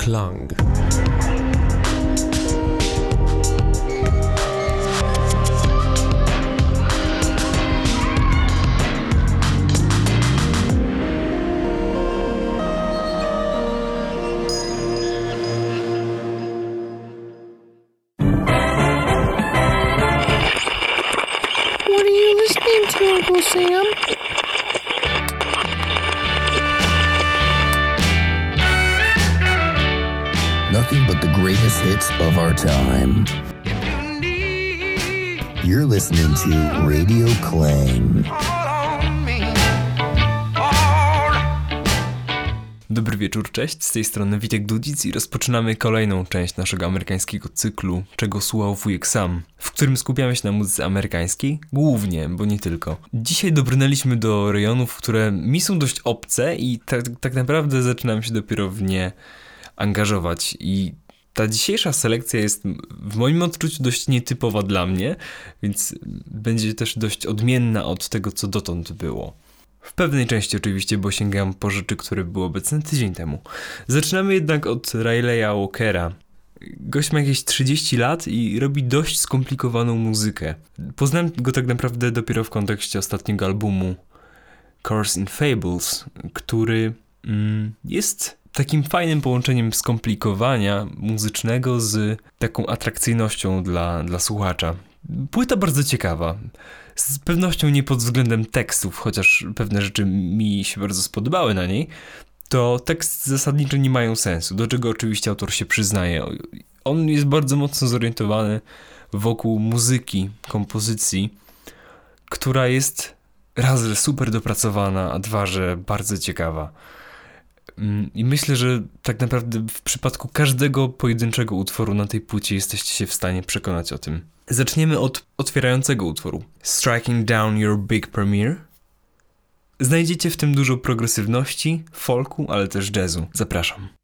Klang. Listening to Radio. Dobry wieczór, cześć, z tej strony Witek Dudzic i rozpoczynamy kolejną część naszego amerykańskiego cyklu Czego słuchał wujek sam, w którym skupiamy się na muzyce amerykańskiej, głównie, bo nie tylko. Dzisiaj dobrnęliśmy do rejonów, które mi są dość obce i tak, tak naprawdę zaczynam się dopiero w nie angażować i ta dzisiejsza selekcja jest w moim odczuciu dość nietypowa dla mnie, więc będzie też dość odmienna od tego, co dotąd było. W pewnej części oczywiście, bo sięgam po rzeczy, które były obecne tydzień temu. Zaczynamy jednak od Riley'a Walkera. Gość ma jakieś 30 lat i robi dość skomplikowaną muzykę. Poznałem go tak naprawdę dopiero w kontekście ostatniego albumu Course in Fables, który mm, jest takim fajnym połączeniem skomplikowania muzycznego z taką atrakcyjnością dla, dla słuchacza. Płyta bardzo ciekawa. Z pewnością nie pod względem tekstów, chociaż pewne rzeczy mi się bardzo spodobały na niej, to tekst zasadniczo nie mają sensu, do czego oczywiście autor się przyznaje. On jest bardzo mocno zorientowany wokół muzyki, kompozycji, która jest raz, że super dopracowana, a dwa, że bardzo ciekawa. Mm, I myślę, że tak naprawdę w przypadku każdego pojedynczego utworu na tej płycie jesteście się w stanie przekonać o tym. Zaczniemy od otwierającego utworu Striking Down Your Big Premiere. Znajdziecie w tym dużo progresywności, folku, ale też jazzu. Zapraszam.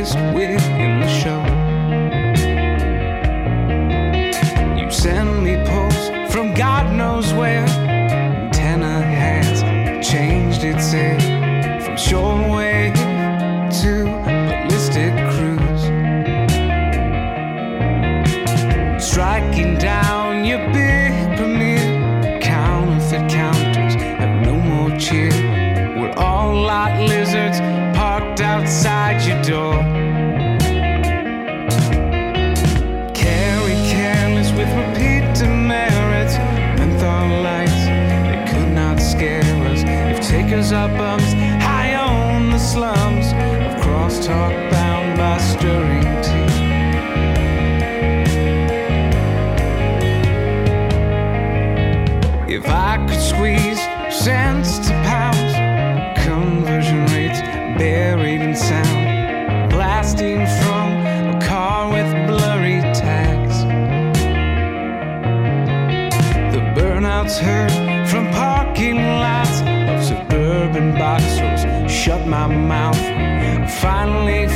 The biggest bound by stirring tea. If I could squeeze cents to pounds, conversion rates buried in sound, blasting from a car with blurry tags. The burnouts heard from parking lots of suburban box stores. Shut my mouth. Finally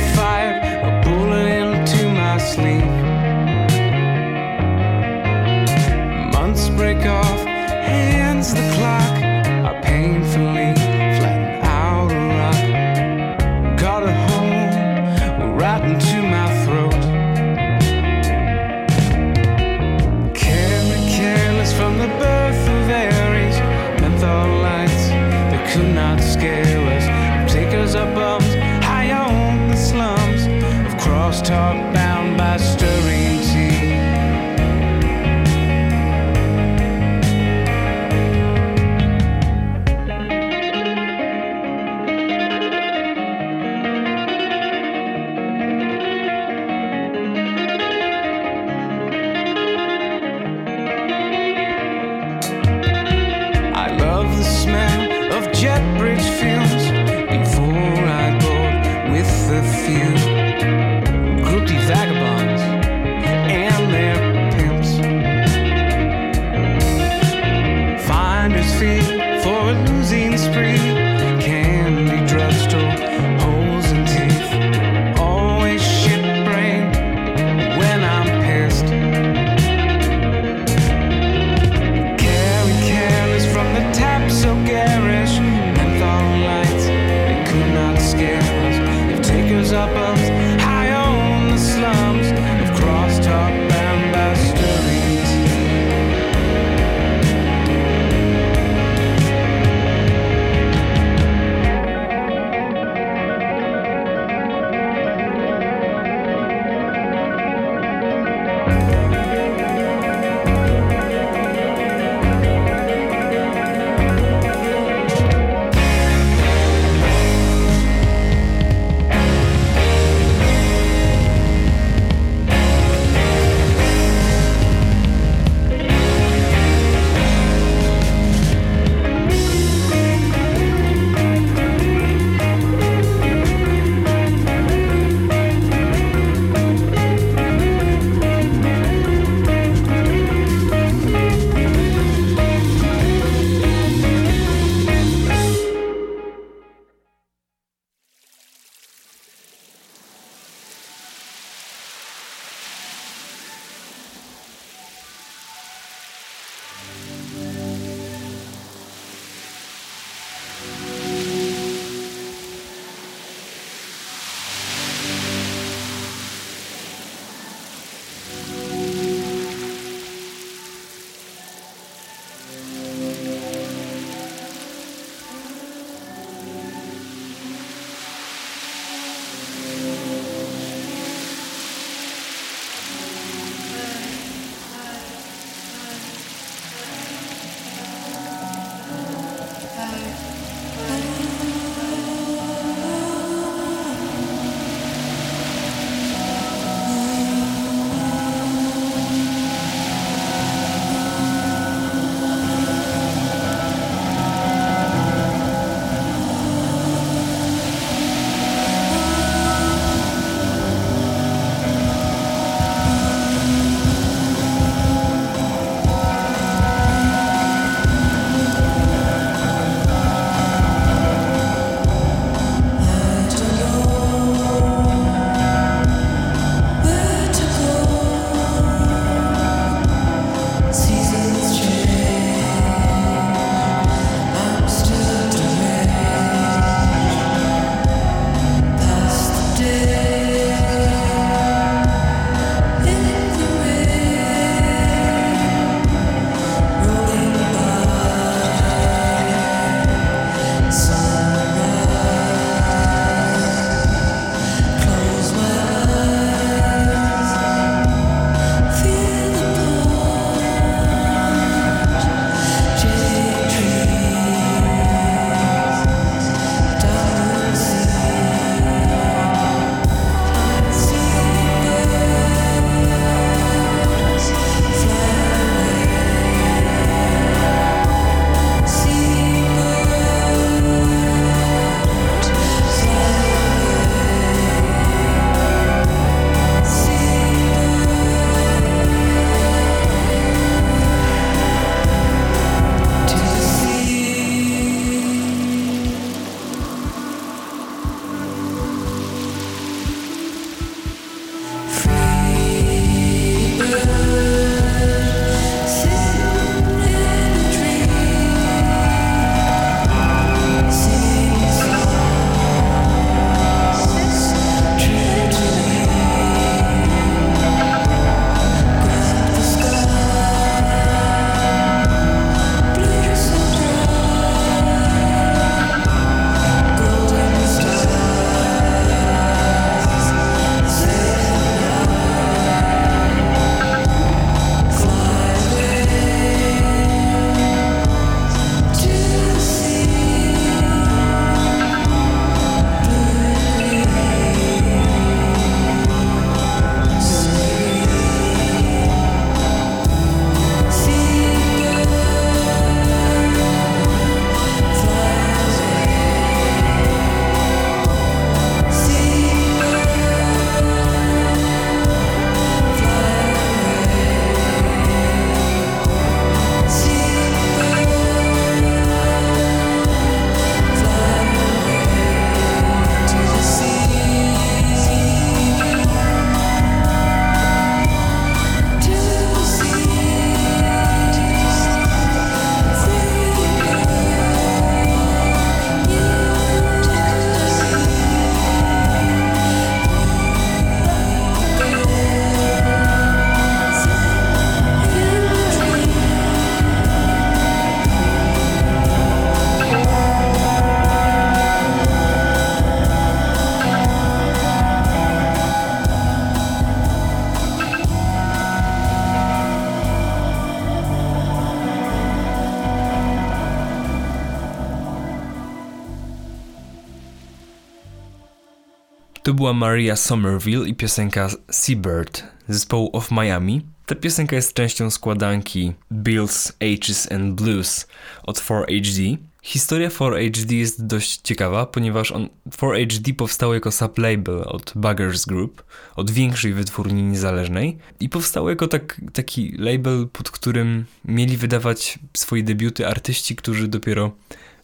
była Maria Somerville i piosenka Seabird zespołu Of Miami. Ta piosenka jest częścią składanki Bills, H's and Blues od 4HD. Historia 4HD jest dość ciekawa, ponieważ on, 4HD powstało jako sublabel od Buggers Group, od większej wytwórni niezależnej i powstało jako tak, taki label, pod którym mieli wydawać swoje debiuty artyści, którzy dopiero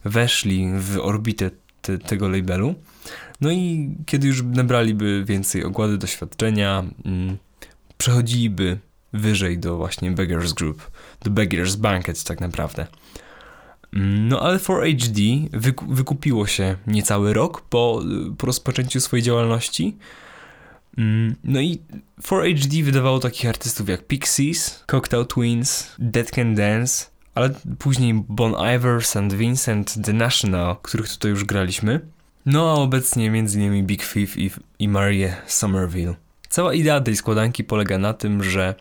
weszli w orbitę te, tego labelu. No i kiedy już nabraliby więcej ogłady doświadczenia, mm, przechodziliby wyżej do właśnie Beggars Group, do Beggars Banquet tak naprawdę. Mm, No ale 4HD wyku- wykupiło się niecały rok po, po rozpoczęciu swojej działalności. Mm, No i 4HD wydawało takich artystów jak Pixies, Cocktail Twins, Dead Can Dance, ale później Bon Iver, St. Vincent, The National, których tutaj już graliśmy. No a obecnie m.in. Big Thief i, i Marie Somerville. Cała idea tej składanki polega na tym, że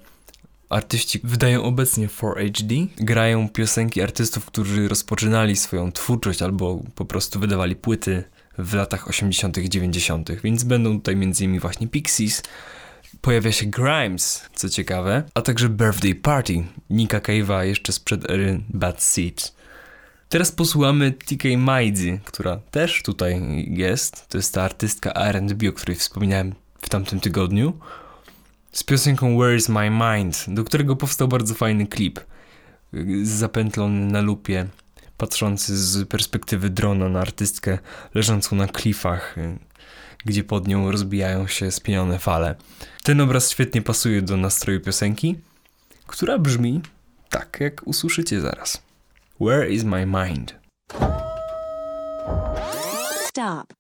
artyści wydają obecnie 4HD, grają piosenki artystów, którzy rozpoczynali swoją twórczość albo po prostu wydawali płyty w latach 80., 90., więc będą tutaj m.in. właśnie Pixies, pojawia się Grimes, co ciekawe, a także Birthday Party Nika Cave'a jeszcze sprzed ery Bad Seeds. Teraz posłuchamy TK Maidzi, która też tutaj jest. To jest ta artystka R&B, o której wspominałem w tamtym tygodniu. Z piosenką Where is my mind, do którego powstał bardzo fajny klip. Zapętlony na lupie, patrzący z perspektywy drona na artystkę leżącą na klifach, gdzie pod nią rozbijają się spienione fale. Ten obraz świetnie pasuje do nastroju piosenki, która brzmi tak, jak usłyszycie zaraz. Where is my mind? Stop.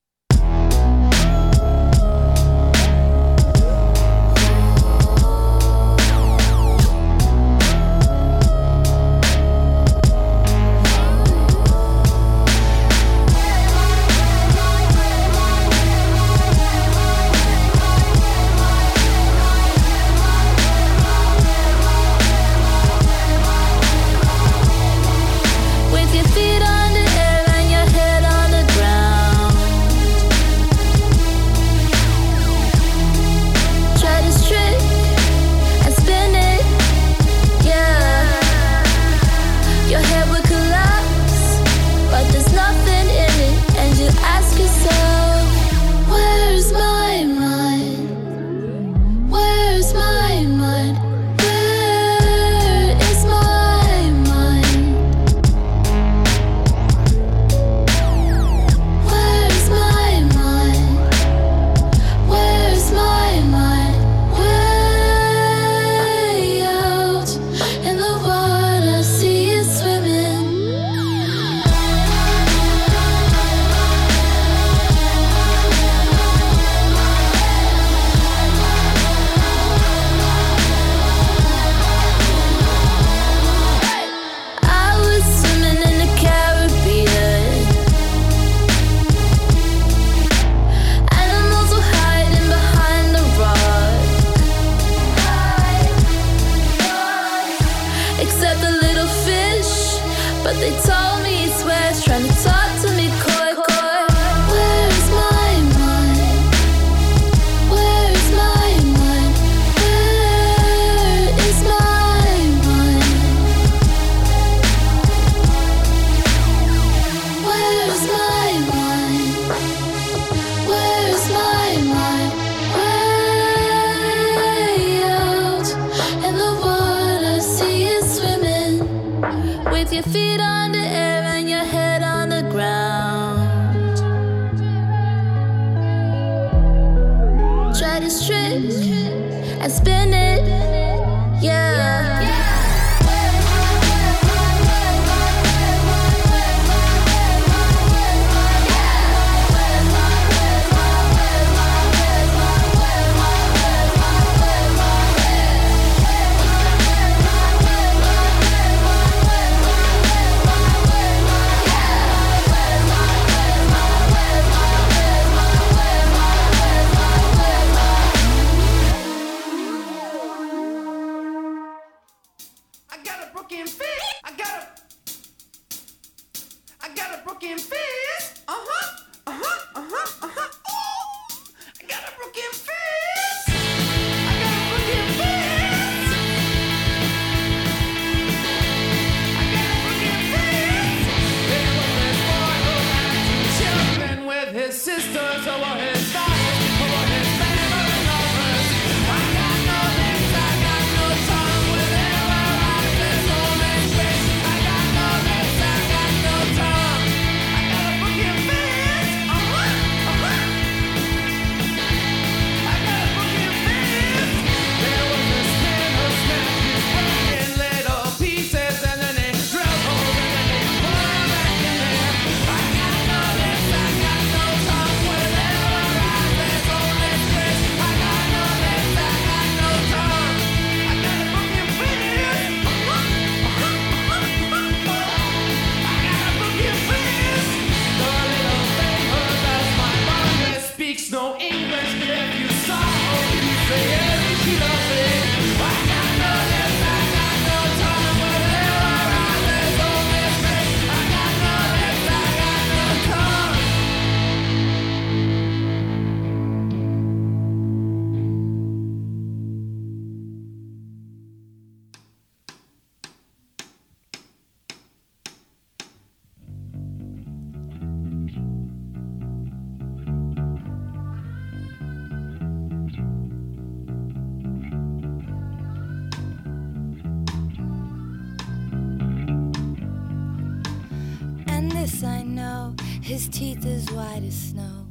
Yes, I know his teeth as white as snow.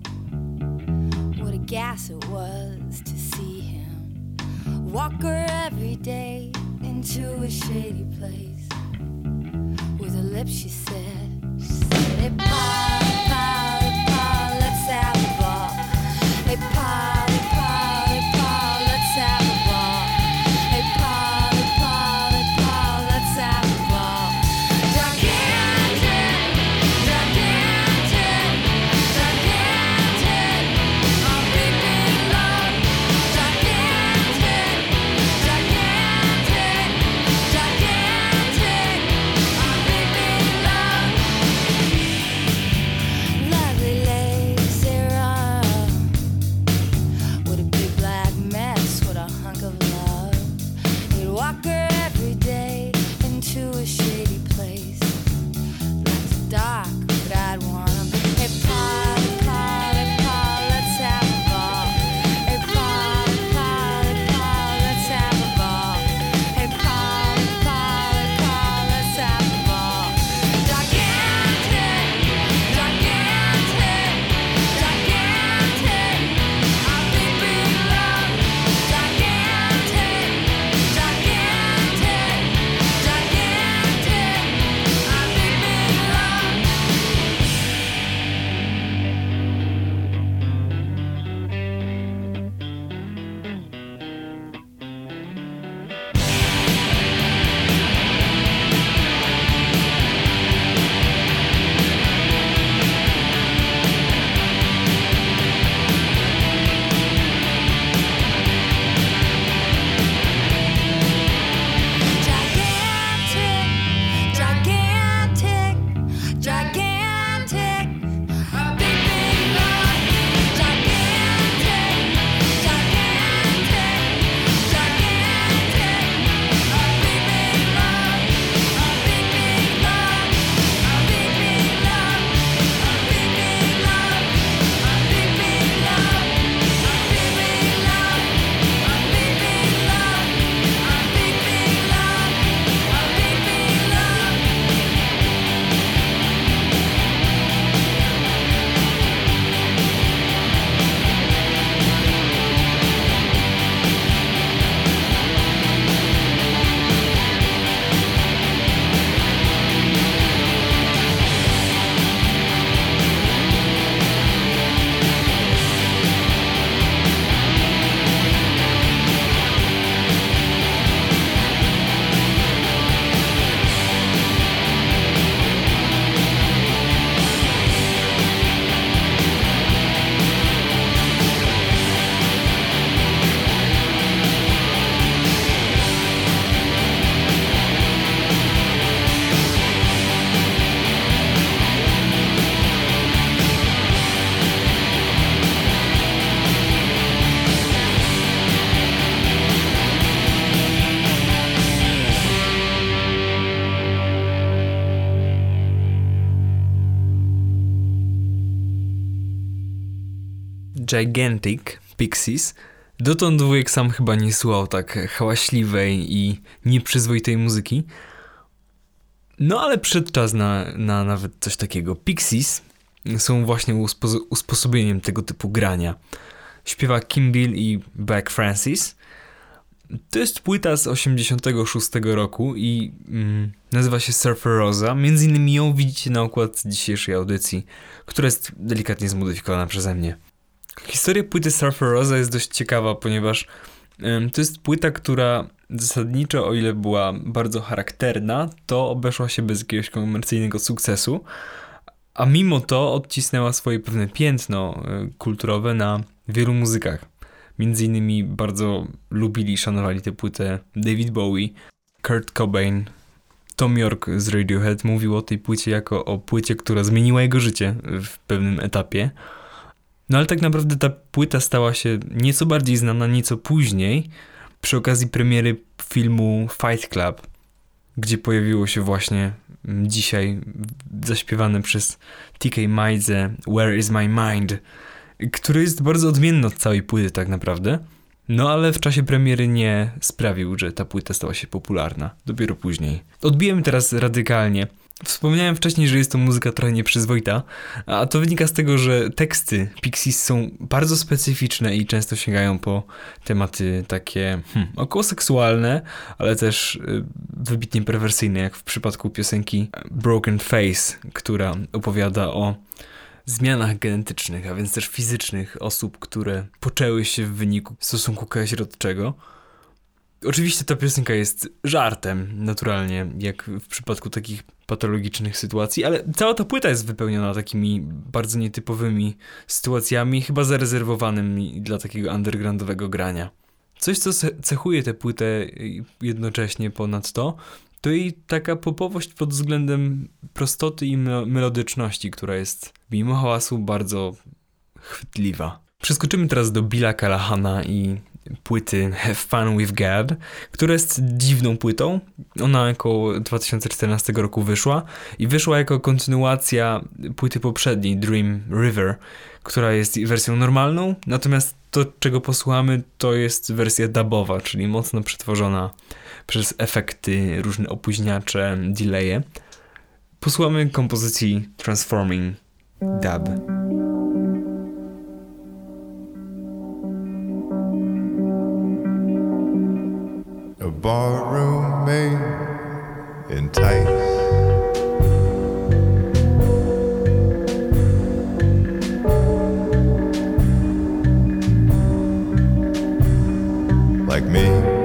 What a gas it was to see him walk her every day into a shady place. With her lips, she said, she said, it. Paul, Gigantic Pixies. Dotąd wujek sam chyba nie słuchał tak hałaśliwej i nieprzyzwoitej muzyki. No ale przyszedł czas na, na nawet coś takiego. Pixies są właśnie uspo- usposobieniem tego typu grania. Śpiewa Kim Bill i Beck Francis. To jest płyta z 86 roku i mm, nazywa się Surfer Rosa. Między innymi ją widzicie na okładce dzisiejszej audycji, która jest delikatnie zmodyfikowana przeze mnie. Historia płyty Surfer Rosa jest dość ciekawa, ponieważ to jest płyta, która zasadniczo, o ile była bardzo charakterna, to obeszła się bez jakiegoś komercyjnego sukcesu, a mimo to odcisnęła swoje pewne piętno e, kulturowe na wielu muzykach. Między innymi bardzo lubili i szanowali tę płytę David Bowie, Kurt Cobain, Tom York z Radiohead mówił o tej płycie jako o płycie, która zmieniła jego życie w pewnym etapie. No ale tak naprawdę ta płyta stała się nieco bardziej znana nieco później przy okazji premiery filmu Fight Club, gdzie pojawiło się właśnie mm, dzisiaj zaśpiewane przez TK Maidze Where is my mind, który jest bardzo odmienny od całej płyty tak naprawdę. No ale w czasie premiery nie sprawił, że ta płyta stała się popularna. Dopiero później. Odbijemy teraz radykalnie. Wspomniałem wcześniej, że jest to muzyka trochę nieprzyzwoita, a to wynika z tego, że teksty Pixies są bardzo specyficzne i często sięgają po tematy takie hmm, około seksualne, ale też y, wybitnie perwersyjne, jak w przypadku piosenki Broken Face, która opowiada o zmianach genetycznych, a więc też fizycznych osób, które poczęły się w wyniku stosunku kojaźrodczego. Oczywiście ta piosenka jest żartem, naturalnie, jak w przypadku takich patologicznych sytuacji, ale cała ta płyta jest wypełniona takimi bardzo nietypowymi sytuacjami, chyba zarezerwowanymi dla takiego undergroundowego grania. Coś, co ce- cechuje tę płytę jednocześnie ponadto, to jej taka popowość pod względem prostoty i me- melodyczności, która jest mimo hałasu bardzo chwytliwa. Przeskoczymy teraz do Billa Callahana i płyty Have Fun With God, która jest dziwną płytą. Ona około 2014 roku wyszła i wyszła jako kontynuacja płyty poprzedniej Dream River, która jest wersją normalną, natomiast to, czego posłuchamy, to jest wersja dubowa, czyli mocno przetworzona przez efekty, różne opóźniacze, delaye. Posłuchamy kompozycji Transforming Dub. Barroom may entice. Like me.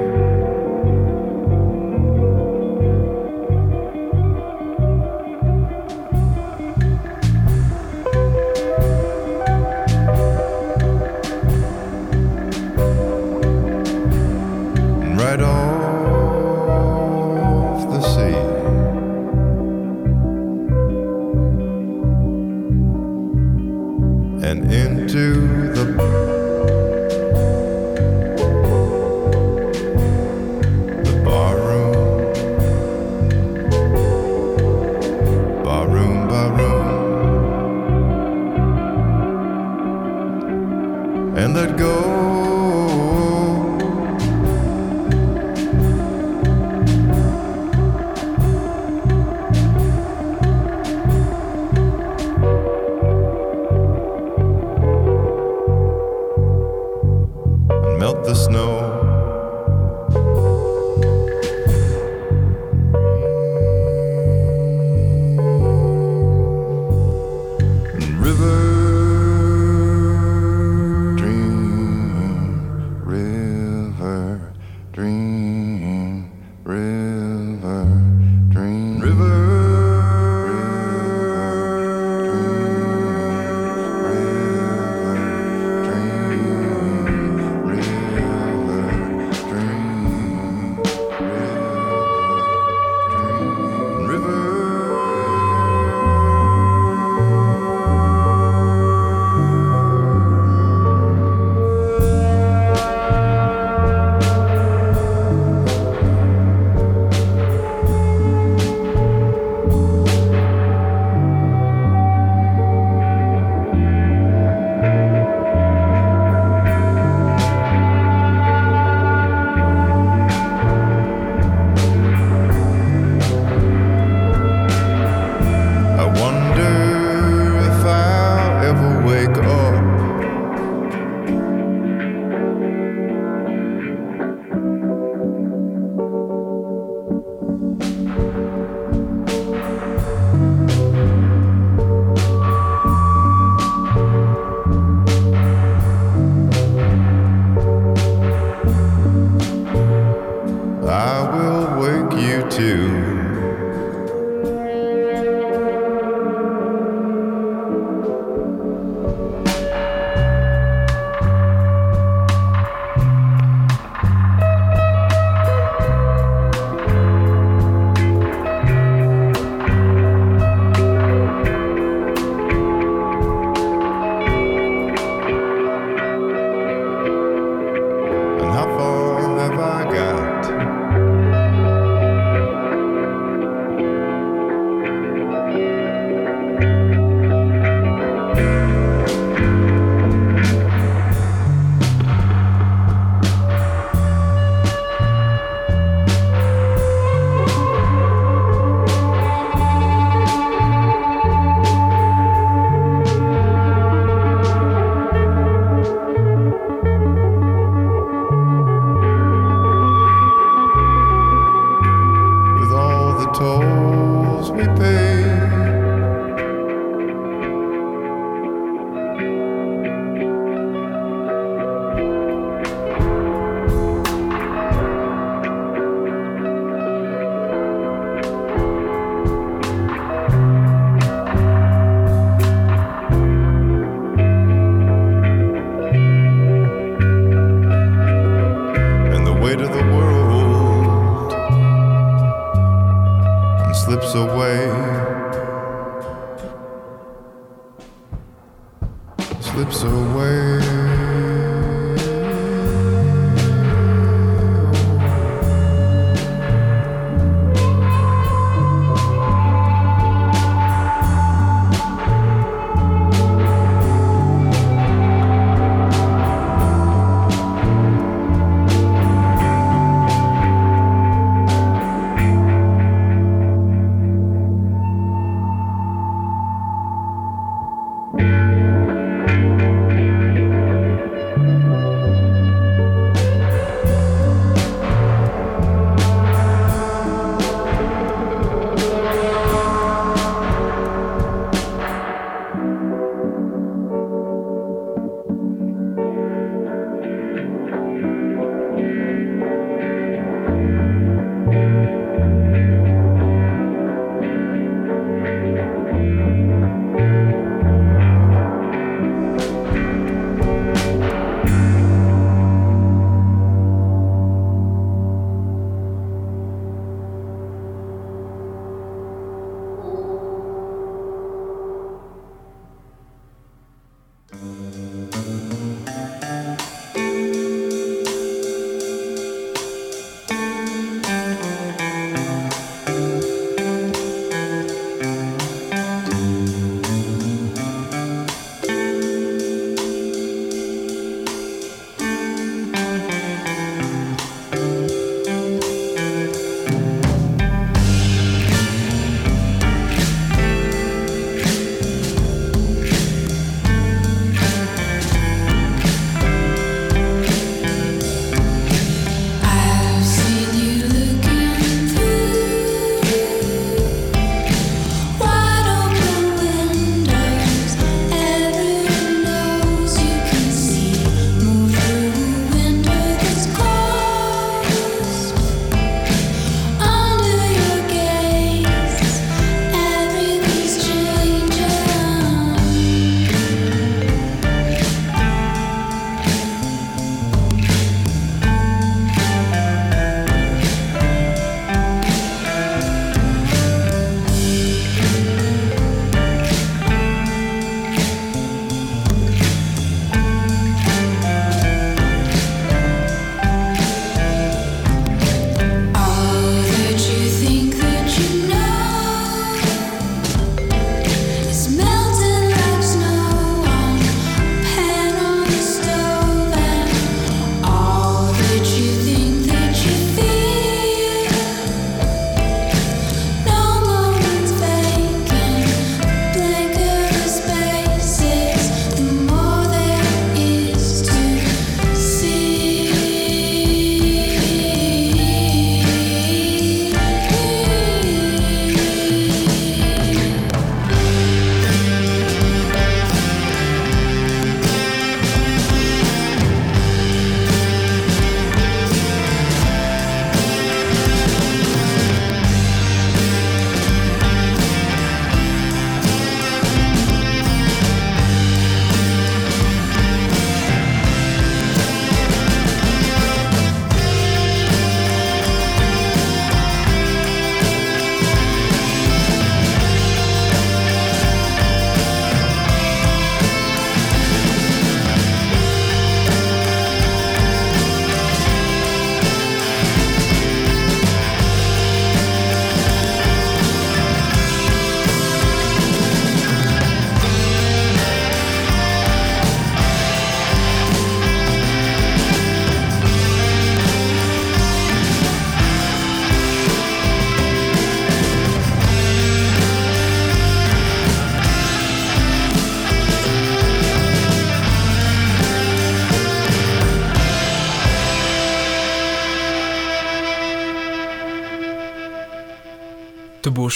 And let go.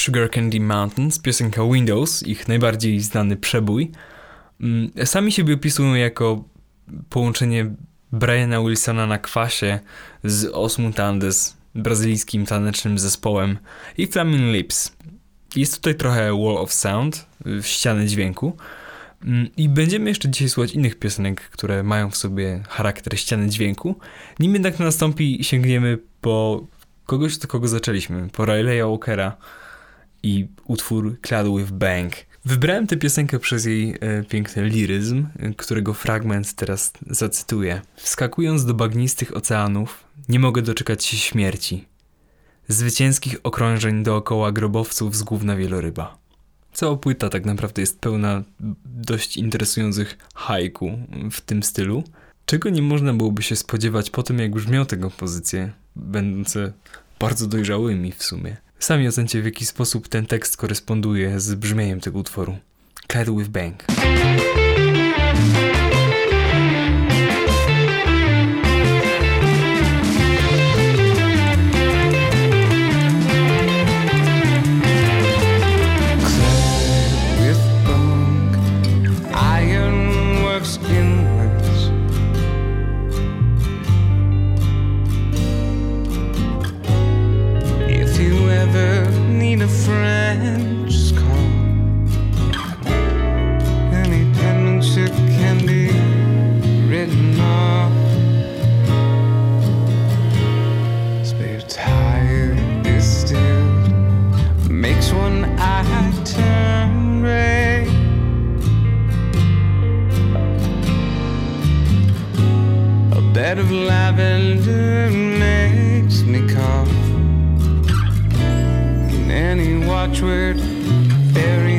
Sugar Candy Mountains, piosenka Windows, ich najbardziej znany przebój. Mm, Sami siebie opisują jako połączenie Briana Wilsona na kwasie z Osmund Andes, brazylijskim tanecznym zespołem i Flaming Lips. Jest tutaj trochę Wall of Sound, ściany dźwięku. Mm, I będziemy jeszcze dzisiaj słuchać innych piosenek, które mają w sobie charakter ściany dźwięku. Nim jednak nastąpi, sięgniemy po kogoś, do kogo zaczęliśmy, po Riley'a Walkera i utwór Clad with Bang. Wybrałem tę piosenkę przez jej e, piękny liryzm, którego fragment teraz zacytuję. Wskakując do bagnistych oceanów, nie mogę doczekać się śmierci. Zwycięskich okrążeń dookoła grobowców z główna wieloryba. Cała płyta tak naprawdę jest pełna dość interesujących haiku w tym stylu, czego nie można byłoby się spodziewać po tym, jak brzmią te kompozycje, będące bardzo dojrzałymi w sumie. Sami ocencie, w jaki sposób ten tekst koresponduje z brzmieniem tego utworu. Clad with Bang. Need a friend, just call. Any penmanship can be written off. Spare tire distilled makes one eye turn red. A bed of lavender watchword. Every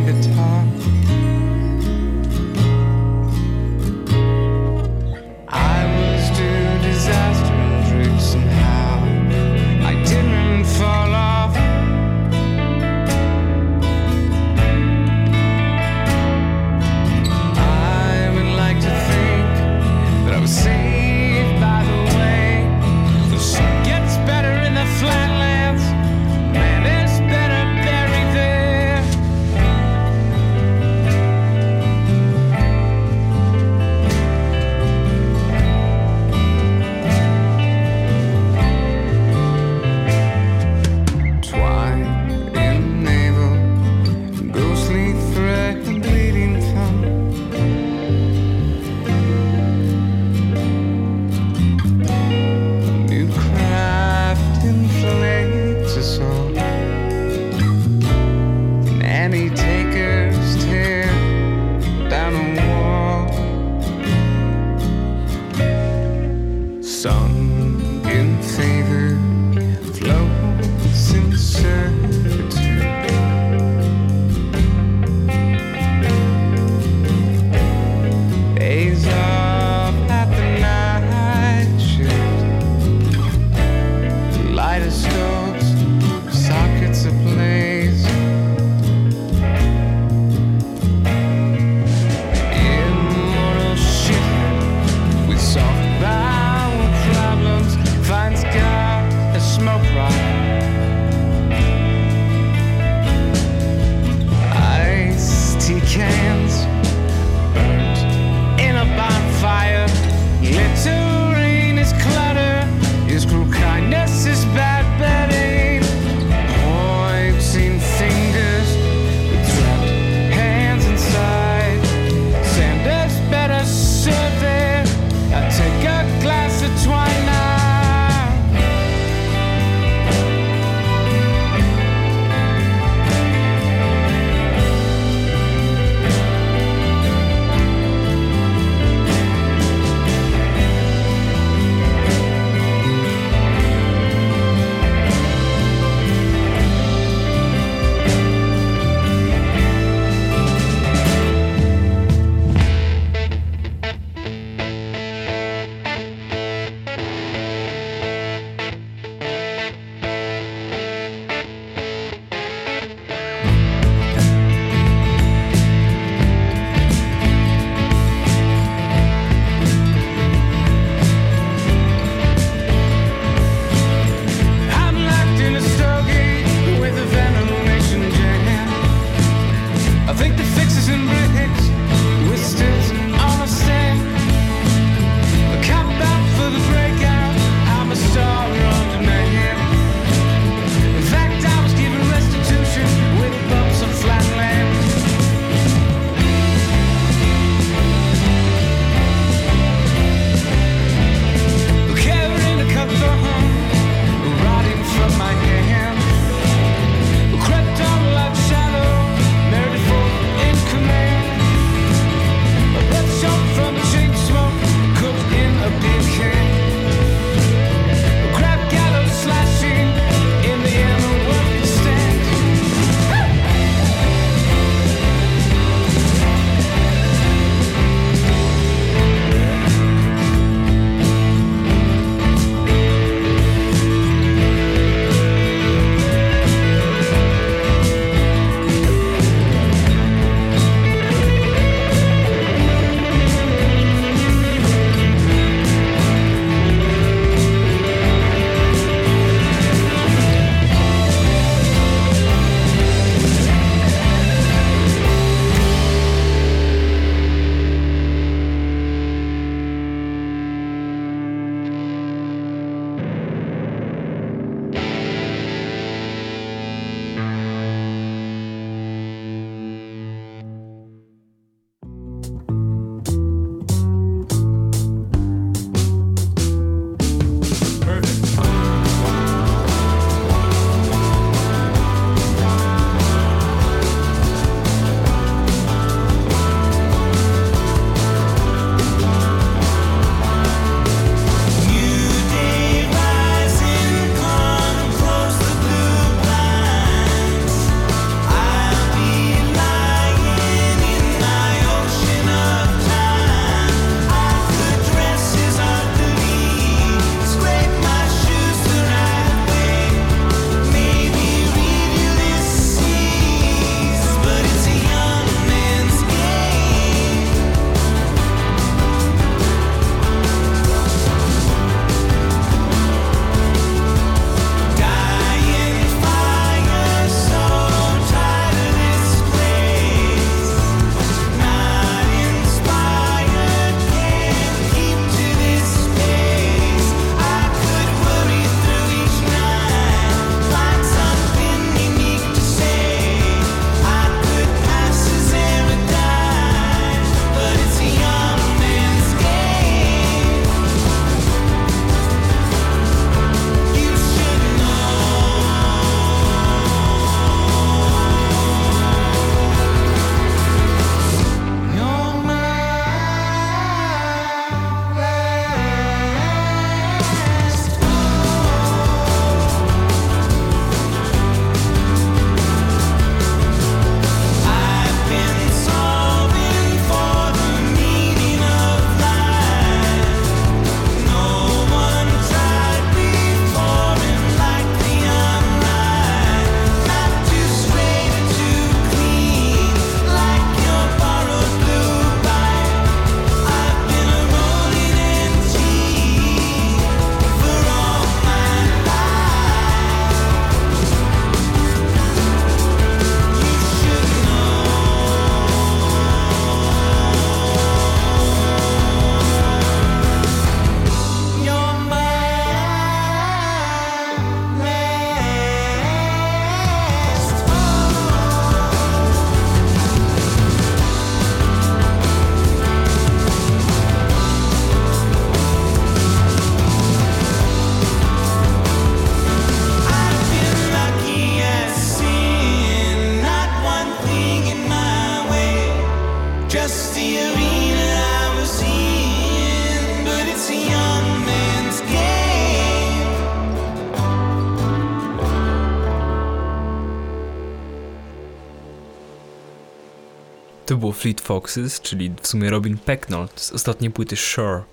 Fleet Foxes, czyli w sumie Robin Pecknold z ostatniej płyty Shore,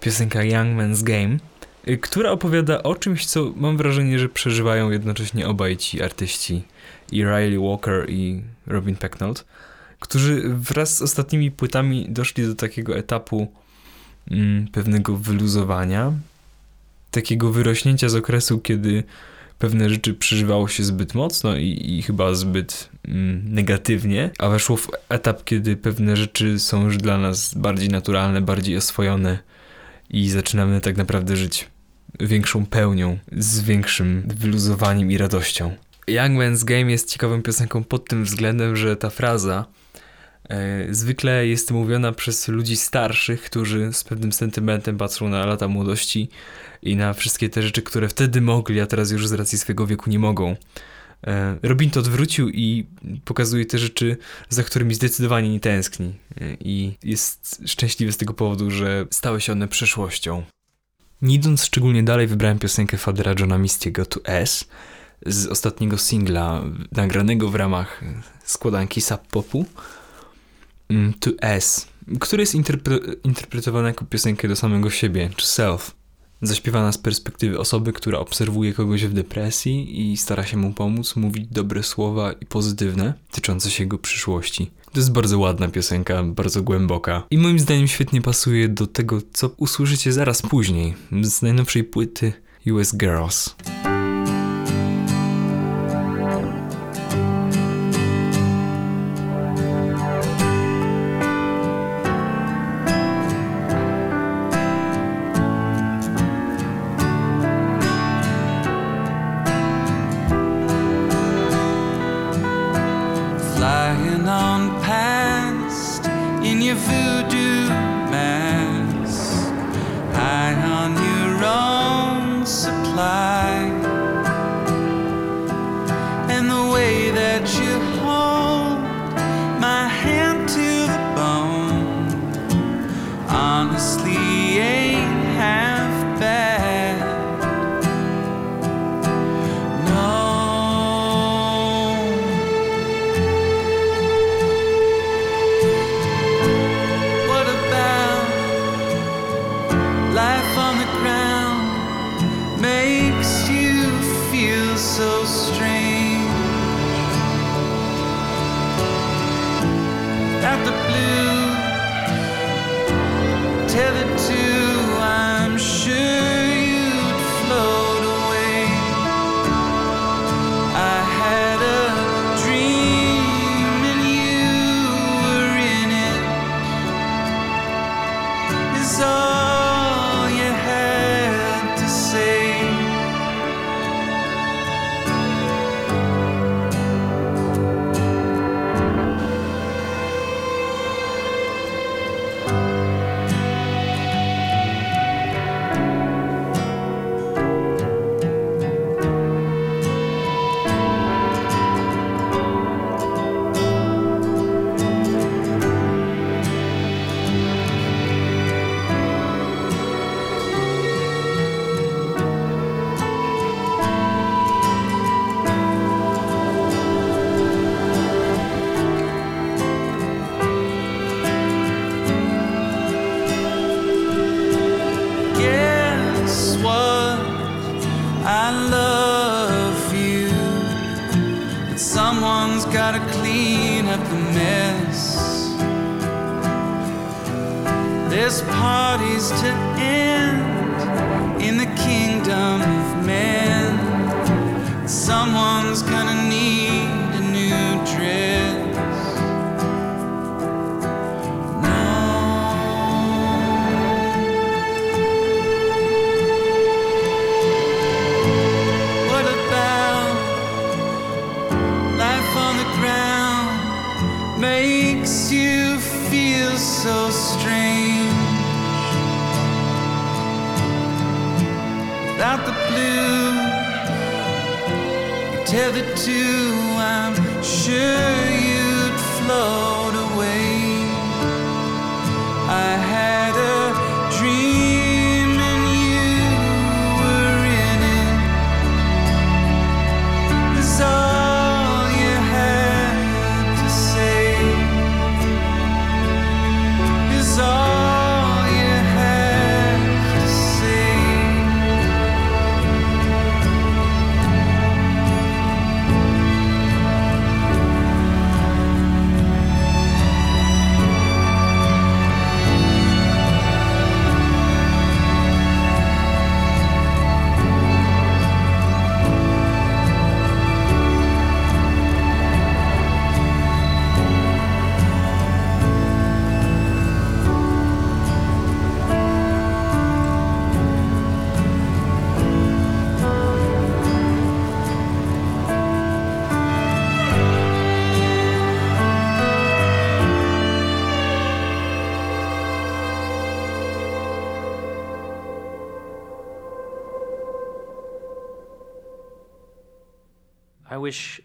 piosenka Young Man's Game, y, która opowiada o czymś, co mam wrażenie, że przeżywają jednocześnie obaj ci artyści, i Riley Walker i Robin Pecknold, którzy wraz z ostatnimi płytami doszli do takiego etapu mm, pewnego wyluzowania, takiego wyrośnięcia z okresu, kiedy pewne rzeczy przeżywało się zbyt mocno i, i chyba zbyt negatywnie, a weszło w etap, kiedy pewne rzeczy są już dla nas bardziej naturalne, bardziej oswojone i zaczynamy tak naprawdę żyć większą pełnią, z większym wyluzowaniem i radością. Young Man's Game jest ciekawą piosenką pod tym względem, że ta fraza e, zwykle jest mówiona przez ludzi starszych, którzy z pewnym sentymentem patrzą na lata młodości i na wszystkie te rzeczy, które wtedy mogli, a teraz już z racji swojego wieku nie mogą. E, Robin to odwrócił i pokazuje te rzeczy, za którymi zdecydowanie nie tęskni. E, I jest szczęśliwy z tego powodu, że stały się one przeszłością. Nie idąc szczególnie dalej, wybrałem piosenkę Fadera Johna Mistiego To S z ostatniego singla nagranego w ramach składanki Sub Popu mm, To S, który jest interpre interpretowany jako piosenkę do samego siebie, to self. Zaśpiewana z perspektywy osoby, która obserwuje kogoś w depresji i stara się mu pomóc, mówić dobre słowa i pozytywne, tyczące się jego przyszłości. To jest bardzo ładna piosenka, bardzo głęboka i moim zdaniem świetnie pasuje do tego, co usłyszycie zaraz później, z najnowszej płyty US Girls.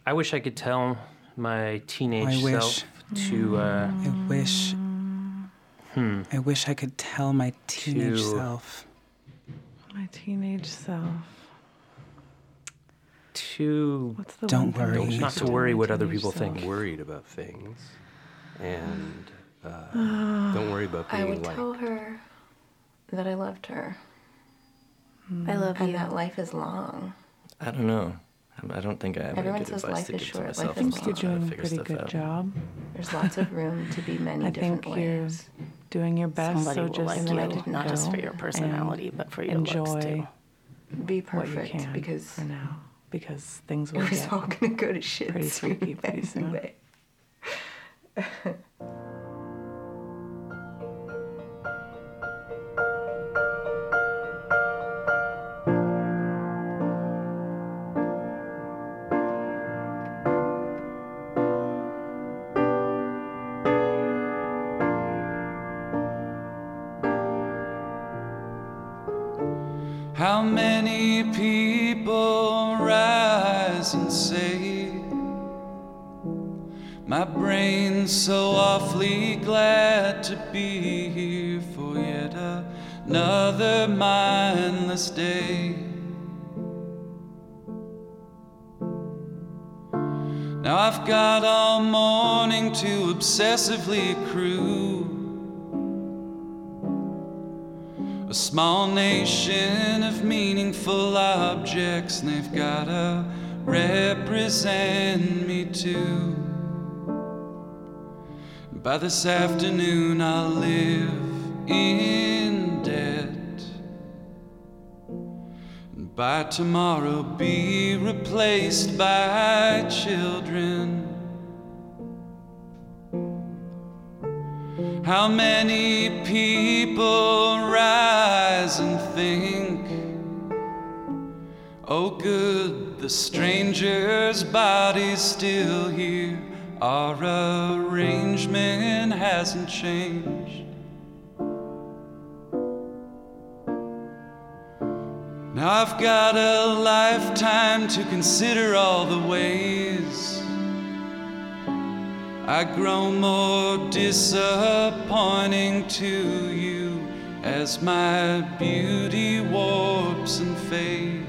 I wish I could tell my teenage I wish- self to uh, I wish. hmm, I wish I could tell my teenage To- self. My teenage self. to What's the Don't worry. that you not to worry what other teenage people self? think. worried about things, and uh, don't worry about being. I would like. tell her that I loved her I love and you. that life is long. I don't know. I- I don't think I have Everyone any good says advice life to is give to life myself. is I I'm think you're trying doing a pretty good out. job. There's lots of room to be many I different think you're ways. doing your best. Somebody so will just like and then I you, not just for your personality, but for your looks enjoy too. Be what you perfect can because for now, because things will was get all gonna go to shit pretty soon freaky pretty soon. anyway. glad to be here for yet another mindless day. Now I've got all morning to obsessively accrue. A small nation of meaningful objects, and they've gotta represent me too. By this afternoon, I'll live in debt. And by tomorrow, be replaced by children. How many people rise and think, Oh, good, the stranger's body's still here. Our arrangement hasn't changed. Now I've got a lifetime to consider all the ways I grow more disappointing to you as my beauty warps and fades.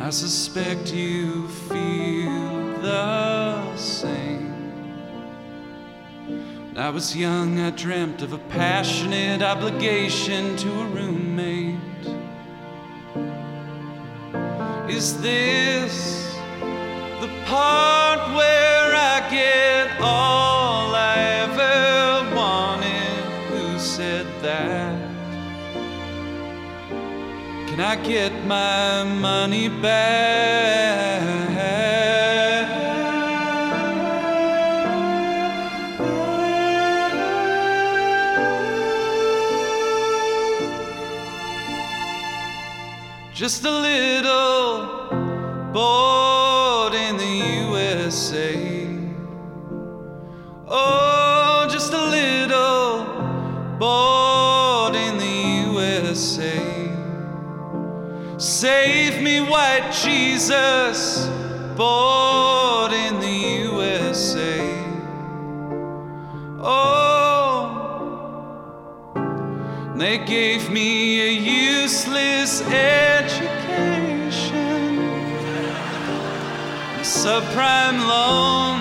I suspect you feel the same. When I was young, I dreamt of a passionate obligation to a roommate. Is this the part where I get all I ever wanted? Who said that? Can I get my money back? Just a little bored in the USA. Oh, just a little bored in the USA. Save me, white Jesus, bored in the USA. Oh, they gave me a useless education, a subprime loan,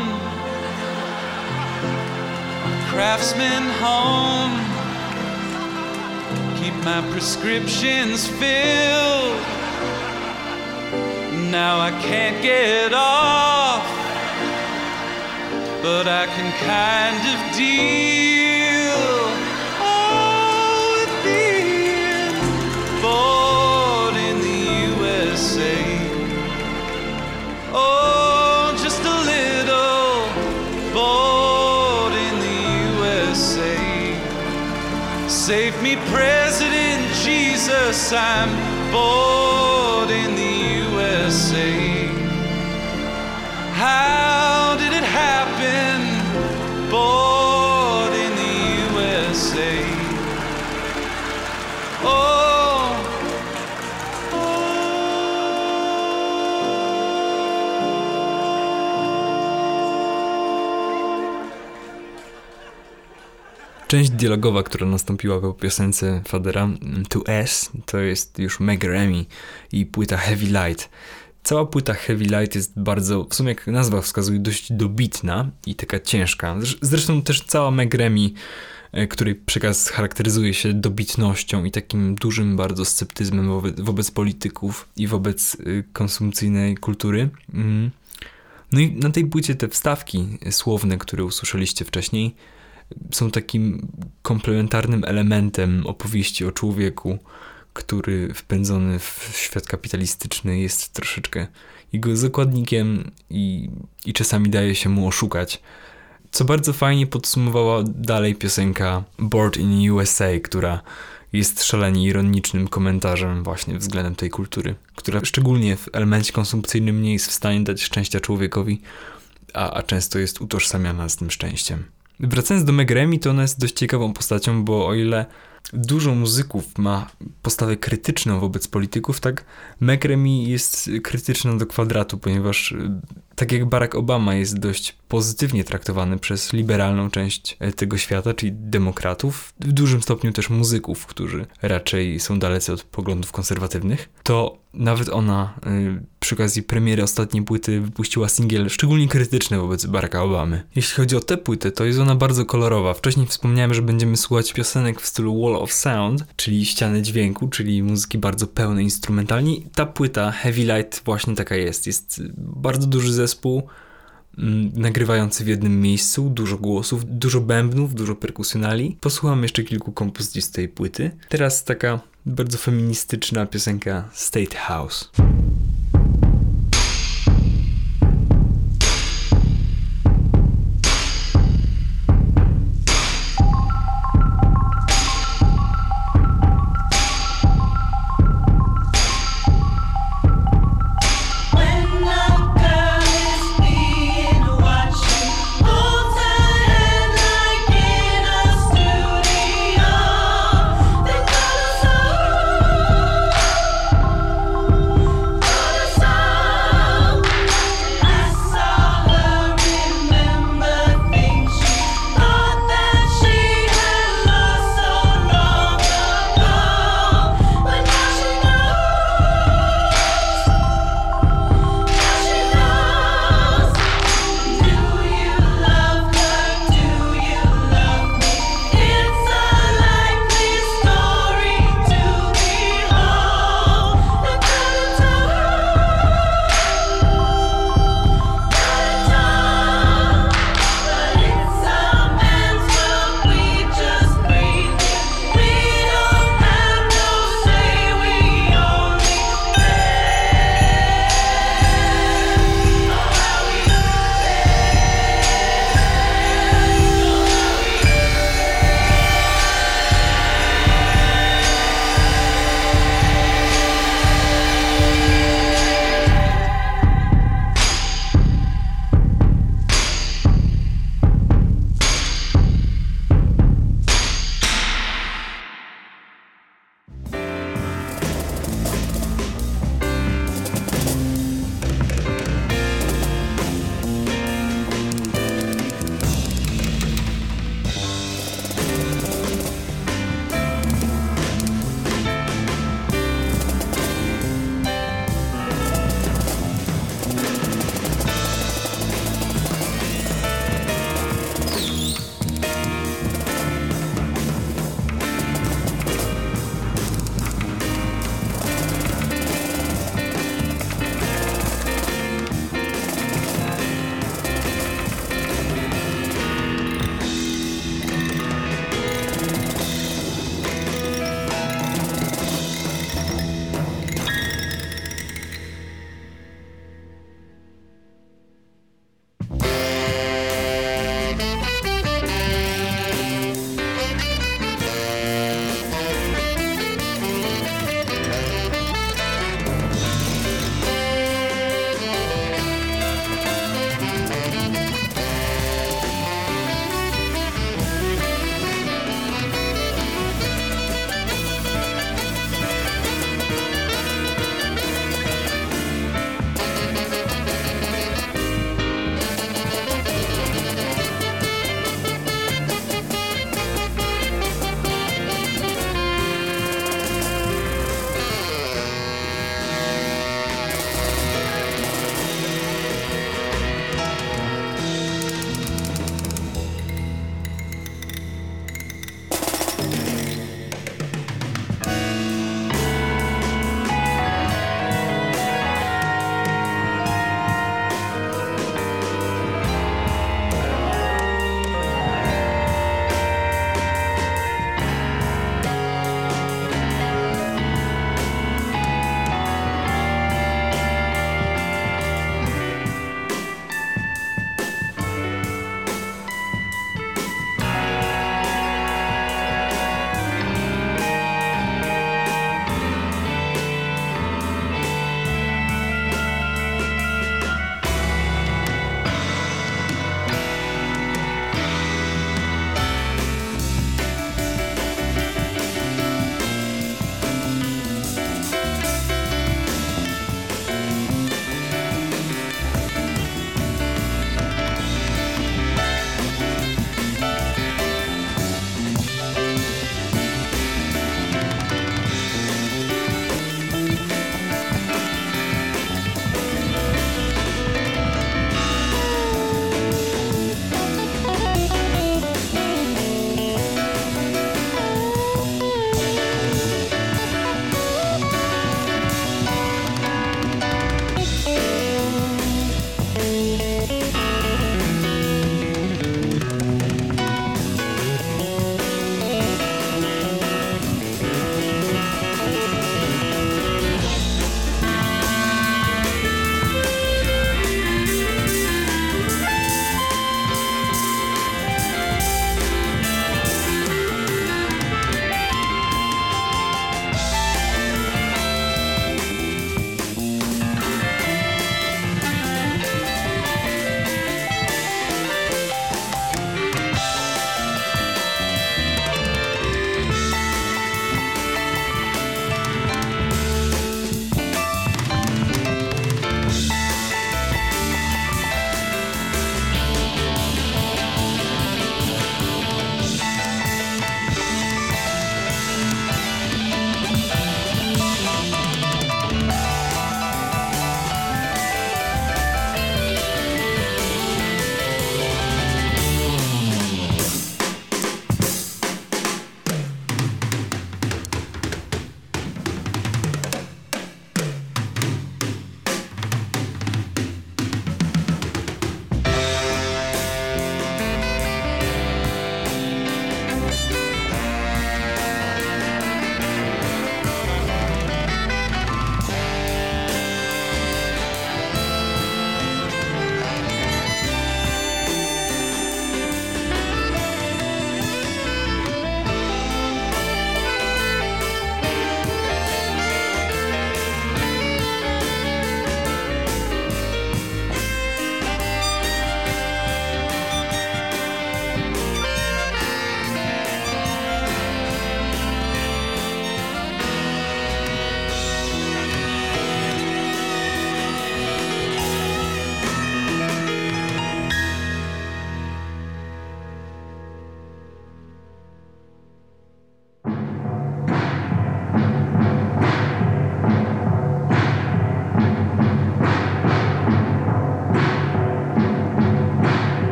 a craftsman home keep my prescriptions filled. Now I can't get off, but I can kind of deal President Jesus, I'm bored in the USA. How Część dialogowa, która nastąpiła po piosence Fadera mm, To jest już Meg Remy i płyta Heavy Light. Cała płyta Heavy Light jest bardzo, w sumie jak nazwa wskazuje, dość dobitna i taka ciężka. Zresz- Zresztą też cała Meg Remy, e, której przekaz charakteryzuje się dobitnością i takim dużym bardzo sceptyzmem wobec, wobec polityków i wobec y, konsumpcyjnej kultury. Mm. No i na tej płycie te wstawki słowne, które usłyszeliście wcześniej, są takim komplementarnym elementem opowieści o człowieku, który wpędzony w świat kapitalistyczny jest troszeczkę jego zakładnikiem i, i czasami daje się mu oszukać. Co bardzo fajnie podsumowała dalej piosenka Bored in USA, która jest szalenie ironicznym komentarzem właśnie względem tej kultury, która szczególnie w elemencie konsumpcyjnym nie jest w stanie dać szczęścia człowiekowi, a, a często jest utożsamiana z tym szczęściem. Wracając do Meg Remy, to ona jest dość ciekawą postacią, bo o ile dużo muzyków ma postawę krytyczną wobec polityków, tak Meg Remy jest krytyczna do kwadratu, ponieważ tak jak Barack Obama jest dość pozytywnie traktowany przez liberalną część e, tego świata, czyli demokratów, w dużym stopniu też muzyków, którzy raczej są dalecy od poglądów konserwatywnych, to nawet ona y, przy okazji premiery ostatniej płyty wypuściła singiel szczególnie krytyczny wobec Baracka Obamy. Jeśli chodzi o tę płytę, to jest ona bardzo kolorowa. Wcześniej wspomniałem, że będziemy słuchać piosenek w stylu Wall of Sound, czyli ściany dźwięku, czyli muzyki bardzo pełnej instrumentalnie. Ta płyta Heavy Light właśnie taka jest. Jest bardzo duży zespół, mm, nagrywający w jednym miejscu, dużo głosów, dużo bębnów, dużo perkusjonali. Posłucham jeszcze kilku kompozycji z tej płyty. Teraz taka bardzo feministyczna piosenka State House.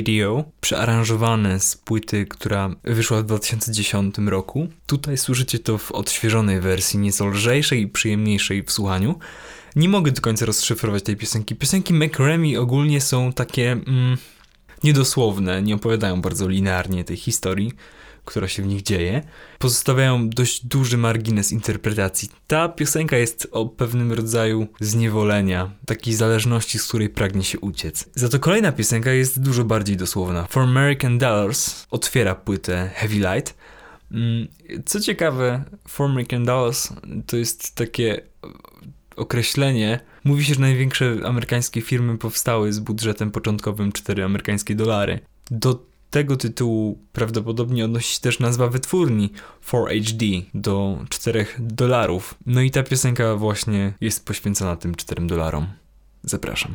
Radio, przearanżowane z płyty, która wyszła w 2010 roku. Tutaj słyszycie to w odświeżonej wersji, nieco lżejszej i przyjemniejszej w słuchaniu. Nie mogę do końca rozszyfrować tej piosenki. Piosenki McRemy ogólnie są takie mm, niedosłowne, nie opowiadają bardzo linearnie tej historii, która się w nich dzieje. Pozostawiają dość duży margines interpretacji. Ta piosenka jest o pewnym rodzaju zniewolenia, takiej zależności, z której pragnie się uciec. Za to kolejna piosenka jest dużo bardziej dosłowna. For American Dollars otwiera płytę Heavy Light. Mm, Co ciekawe, For American Dollars to jest takie określenie. Mówi się, że największe amerykańskie firmy powstały z budżetem początkowym 4 amerykańskie dolary. Do tego tytułu prawdopodobnie odnosi się też nazwa wytwórni 4HD do 4 dolarów. No i ta piosenka właśnie jest poświęcona tym 4 dolarom. Zapraszam.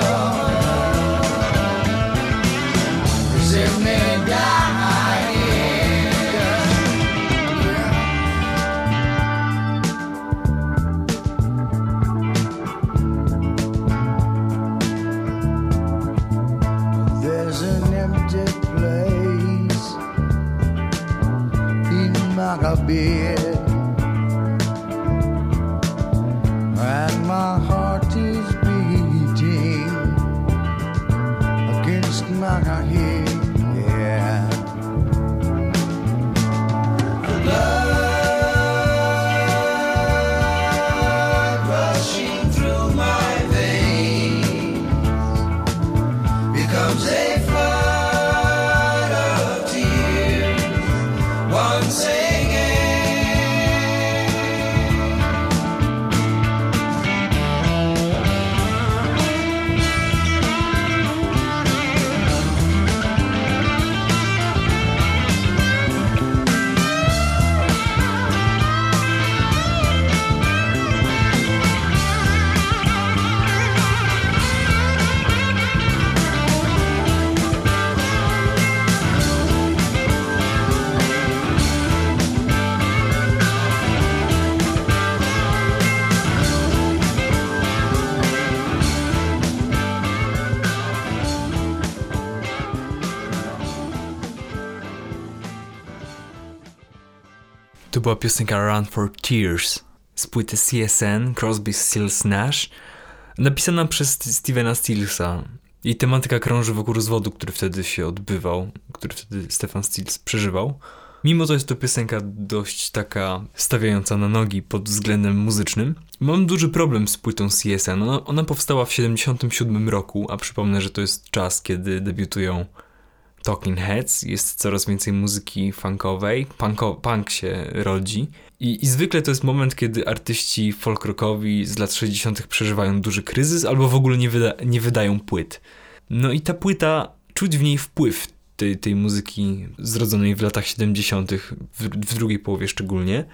show. Była piosenka Run for Tears z płyty CSN Crosby, Stills, Nash, napisana przez Stevena Stillsa. Jej tematyka krąży wokół rozwodu, który wtedy się odbywał, który wtedy Stefan Stills przeżywał. Mimo to jest to piosenka dość taka stawiająca na nogi pod względem muzycznym. Mam duży problem z płytą CSN. Ona, ona powstała w 77 roku, a przypomnę, że to jest czas, kiedy debiutują Talking Heads, jest coraz więcej muzyki funkowej, punko, punk się rodzi I, i zwykle to jest moment, kiedy artyści folk rockowi z lat 60. przeżywają duży kryzys albo w ogóle nie, wyda, nie wydają płyt. No i ta płyta, czuć w niej wpływ tej, tej muzyki zrodzonej w latach 70., w, w drugiej połowie szczególnie,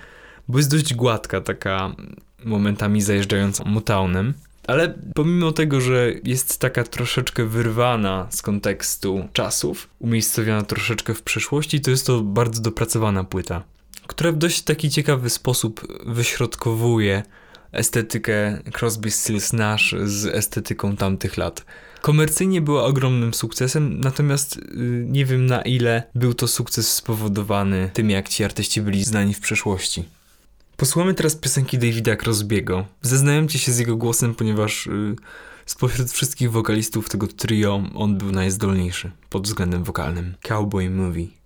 bo jest dość gładka, taka momentami zajeżdżająca Motownem. Ale pomimo tego, że jest taka troszeczkę wyrwana z kontekstu czasów, umiejscowiona troszeczkę w przeszłości, to jest to bardzo dopracowana płyta, która w dość taki ciekawy sposób wyśrodkowuje estetykę Crosby, Stills, Nash z estetyką tamtych lat. Komercyjnie była ogromnym sukcesem, natomiast yy, nie wiem na ile był to sukces spowodowany tym, jak ci artyści byli znani w przeszłości. Posłuchamy teraz piosenki Davida Crosbiego. Zaznajomcie się z jego głosem, ponieważ yy, spośród wszystkich wokalistów tego trio on był najzdolniejszy pod względem wokalnym. Cowboy Movie.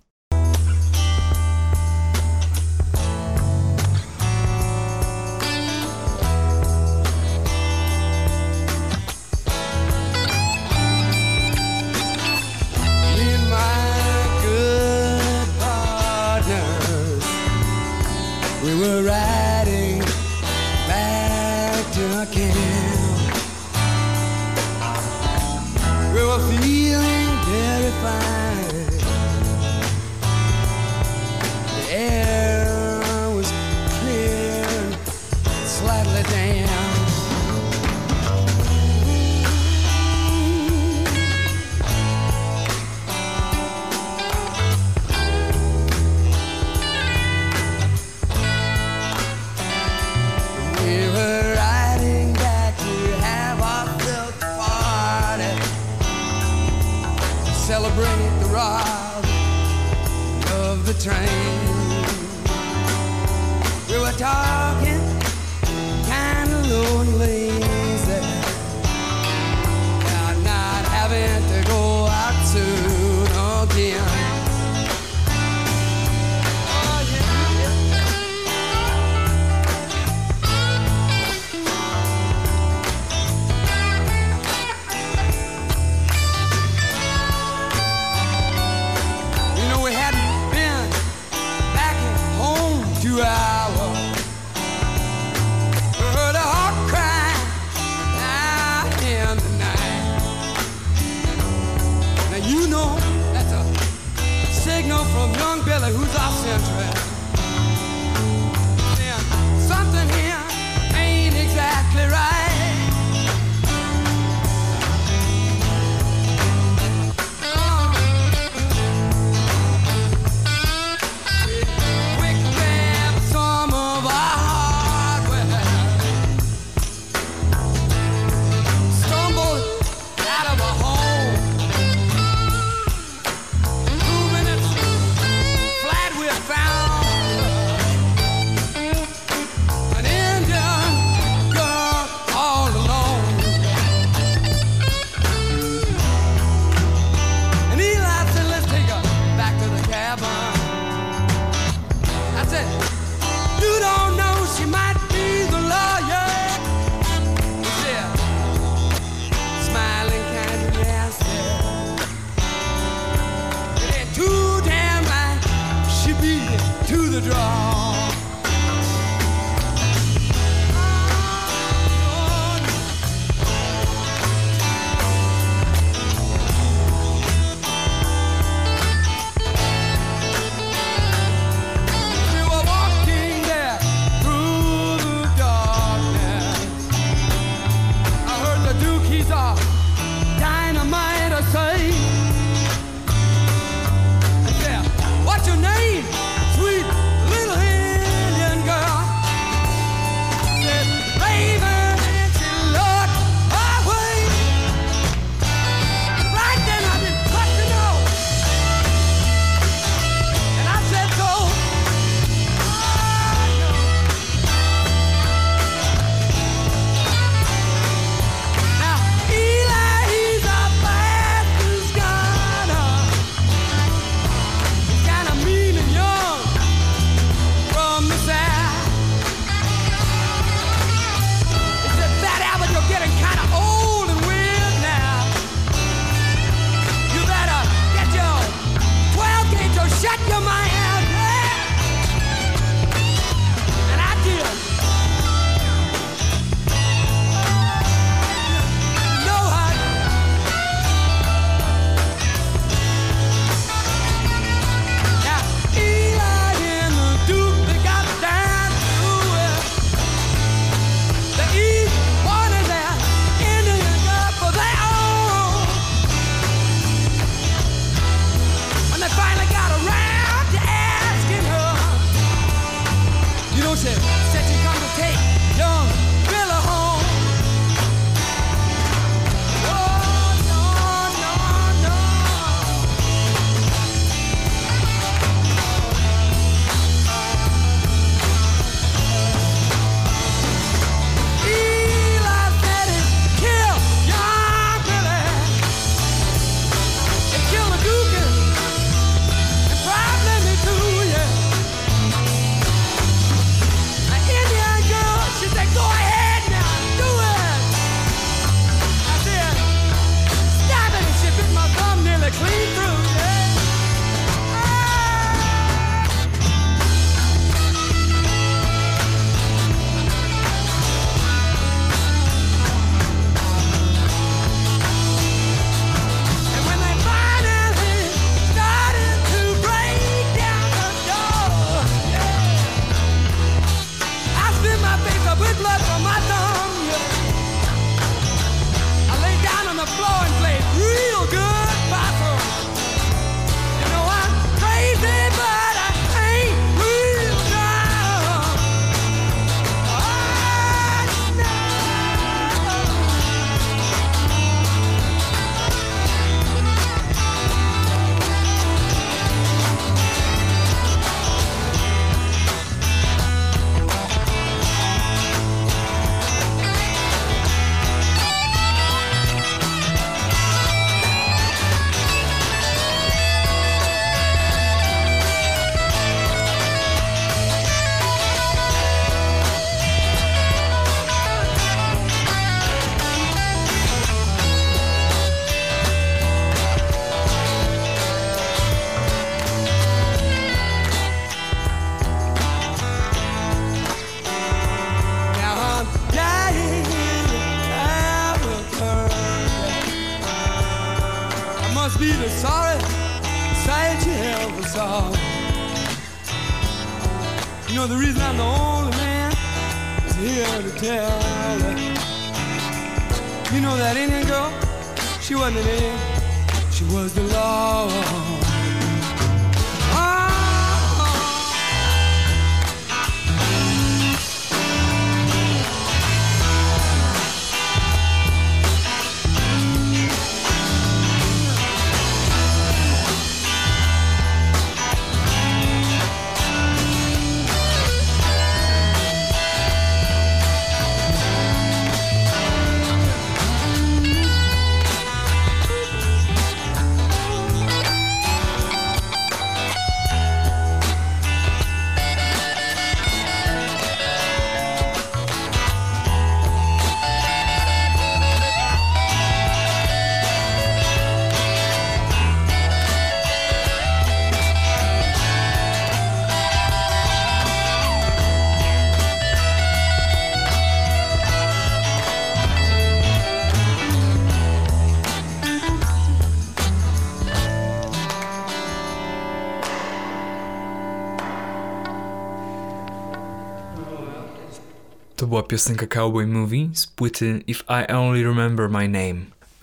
To była piosenka Cowboy Movie z płyty If I Only Remember My Name.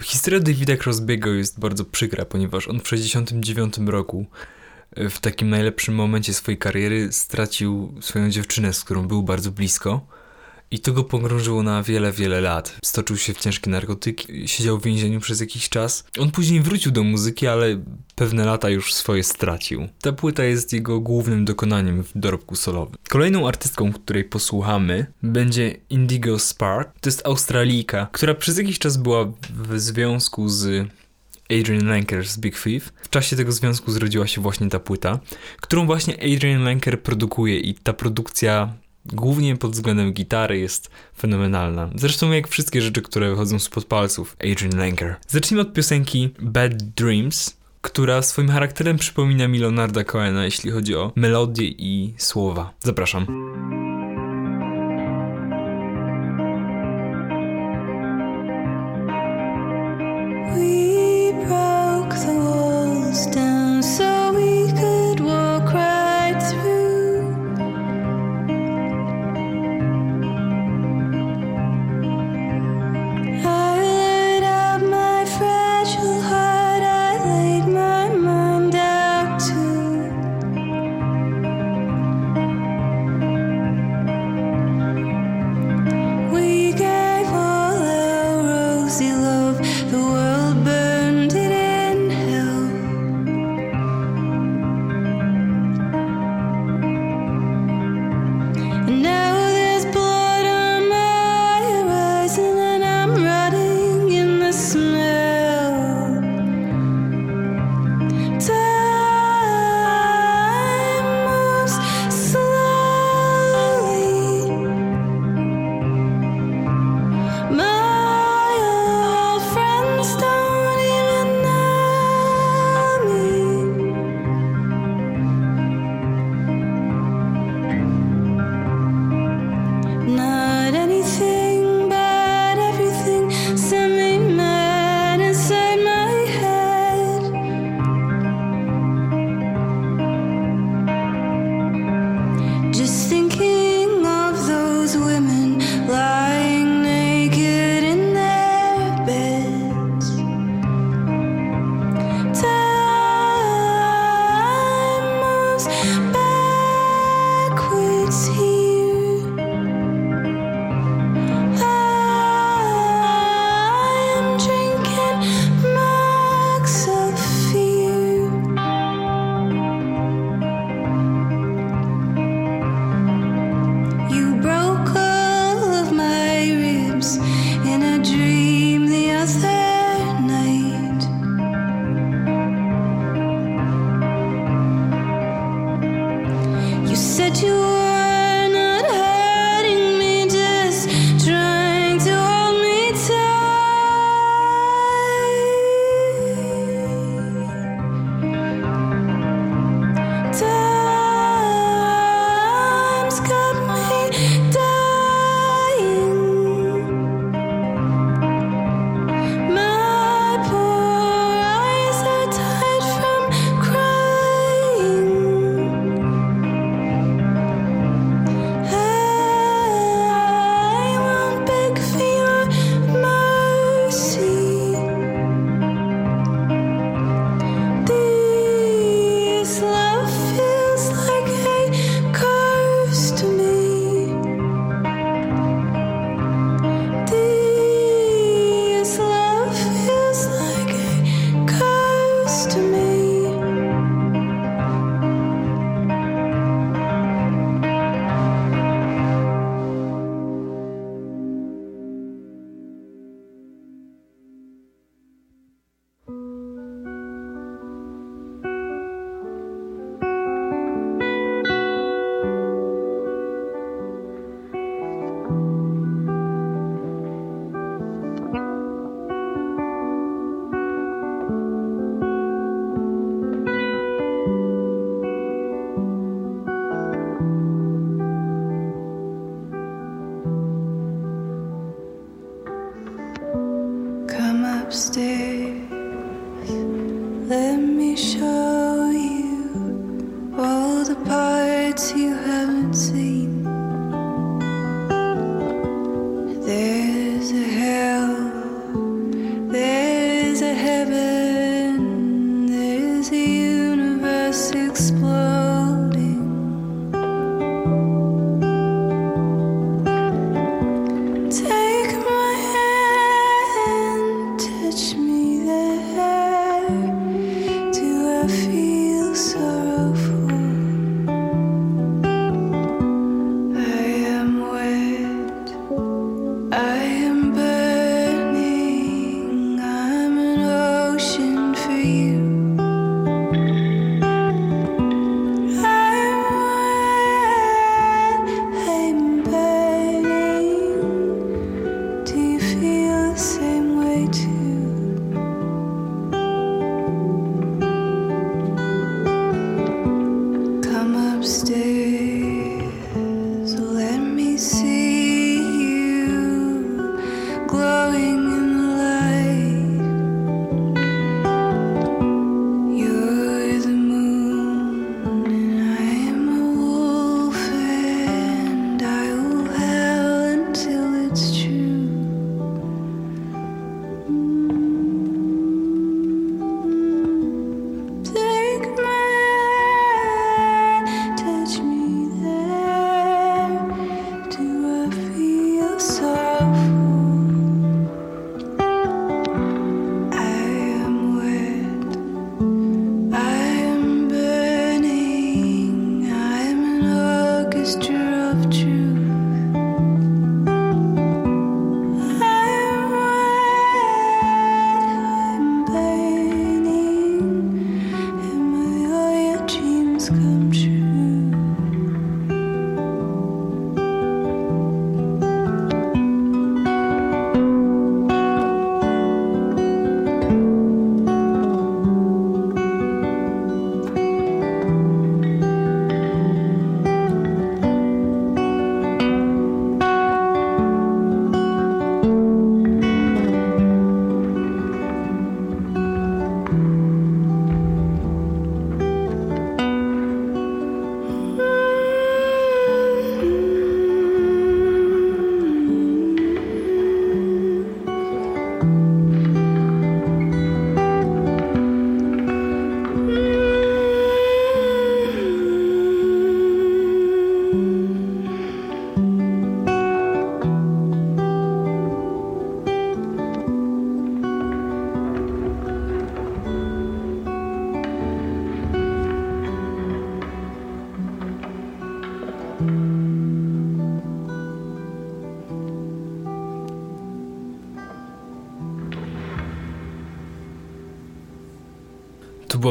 Historia Davida Crosby'ego jest bardzo przykra, ponieważ on w 1969 roku e, w takim najlepszym momencie swojej kariery stracił swoją dziewczynę, z którą był bardzo blisko. I to go pogrążyło na wiele, wiele lat. Stoczył się w ciężkie narkotyki, siedział w więzieniu przez jakiś czas. On później wrócił do muzyki, ale pewne lata już swoje stracił. Ta płyta jest jego głównym dokonaniem w dorobku solowym. Kolejną artystką, której posłuchamy, będzie Indigo Spark. To jest Australijka, która przez jakiś czas była w związku z Adrian Lenker z Big Thief. W czasie tego związku zrodziła się właśnie ta płyta, którą właśnie Adrian Lenker produkuje i ta produkcja głównie pod względem gitary jest fenomenalna. Zresztą jak wszystkie rzeczy, które wychodzą spod palców Adrian Lenker. Zacznijmy od piosenki Bad Dreams, która swoim charakterem przypomina mi Leonarda Cohena, jeśli chodzi o melodię i słowa. Zapraszam. We broke the walls down so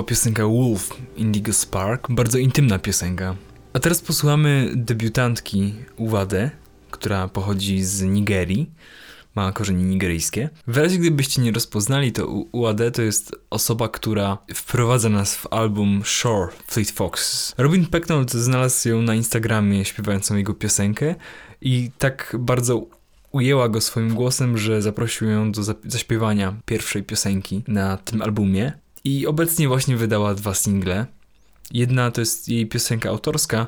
piosenka Wolf Indigo Spark, bardzo intymna piosenka. A teraz posłuchamy debiutantki Uwadę, która pochodzi z Nigerii, ma korzenie nigeryjskie. W razie gdybyście nie rozpoznali, to UAD to jest osoba, która wprowadza nas w album Shore Fleet Fox. Robin Pecknold znalazł ją na Instagramie śpiewającą jego piosenkę i tak bardzo ujęła go swoim głosem, że zaprosił ją do zaśpiewania pierwszej piosenki na tym albumie. I obecnie właśnie wydała dwa single. Jedna to jest jej piosenka autorska,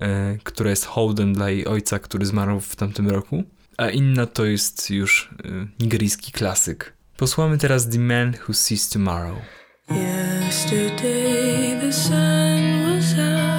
e, która jest hołdem dla jej ojca, który zmarł w tamtym roku, a inna to jest już e, nigeryjski klasyk. Posłuchamy teraz The Man Who Sees Tomorrow. Yesterday the sun was out.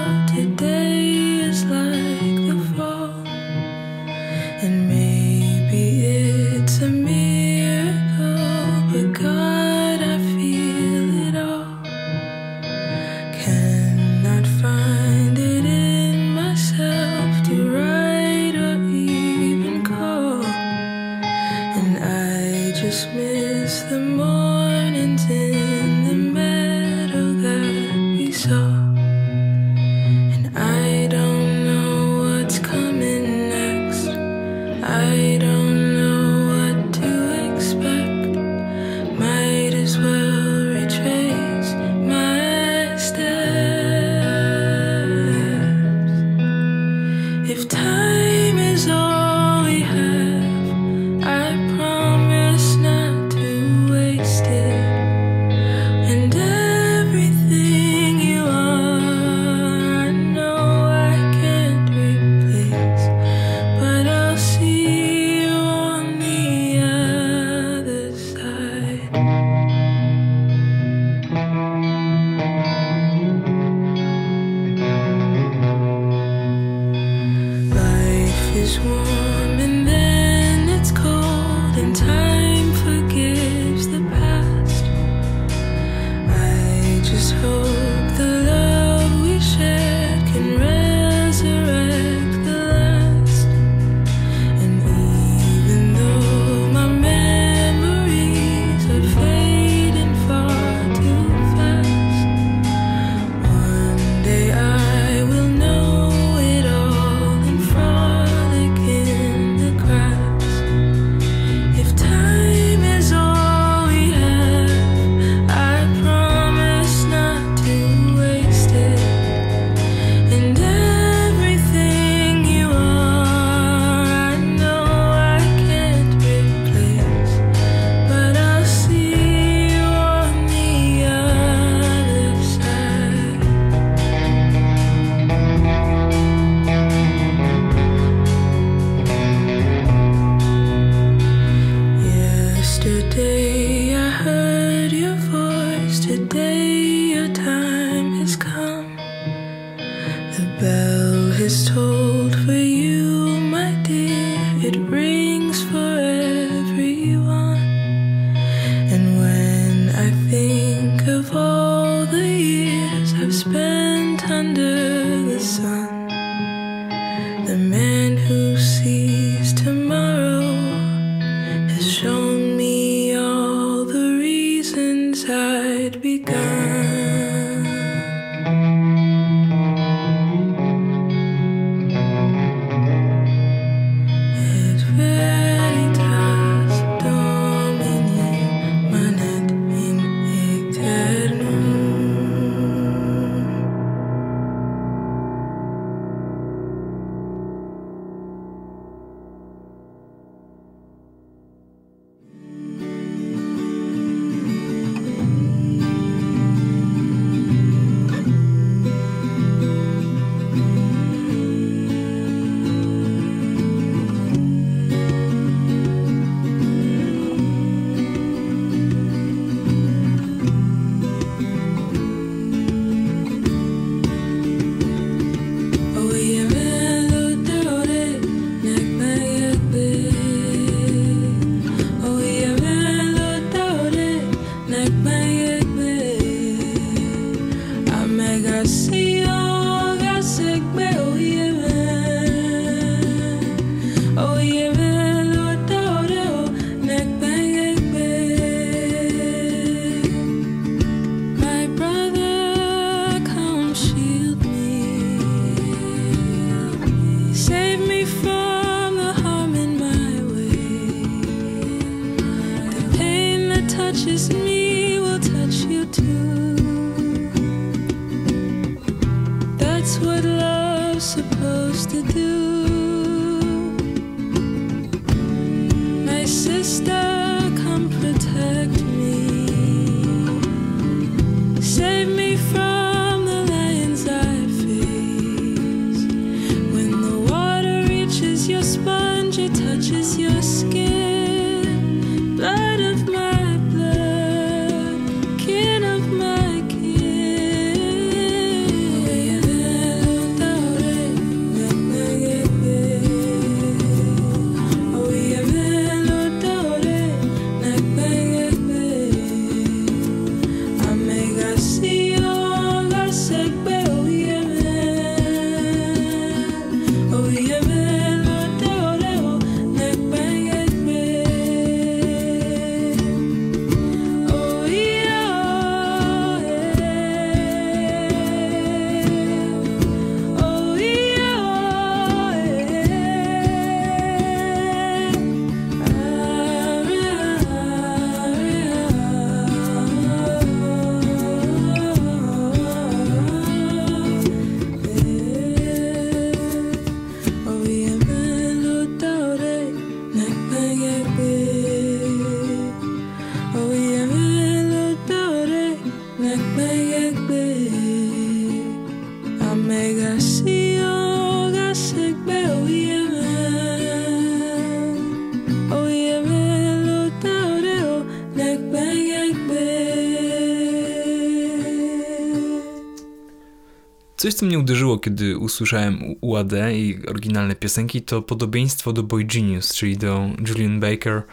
Coś, co mnie uderzyło, kiedy usłyszałem UAD i oryginalne piosenki, to podobieństwo do Boy Genius, czyli do Julian Baker,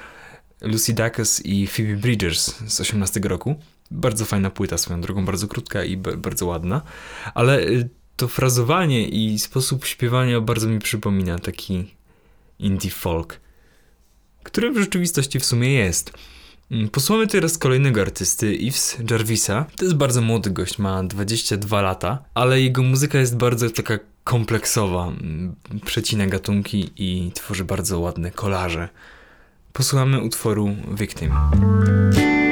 Lucy Dacus i Phoebe Bridgers z 18 roku. Bardzo fajna płyta swoją drogą, bardzo krótka i bardzo ładna, ale y, to frazowanie i sposób śpiewania bardzo mi przypomina taki indie folk, który w rzeczywistości w sumie jest. Mm, Posłuchamy teraz kolejnego artysty, Yves Jarvisa. To jest bardzo młody gość, ma 22 lata, ale jego muzyka jest bardzo taka kompleksowa. Mm, Przecina gatunki i tworzy bardzo ładne kolaże. Posłuchamy utworu Victim. Victim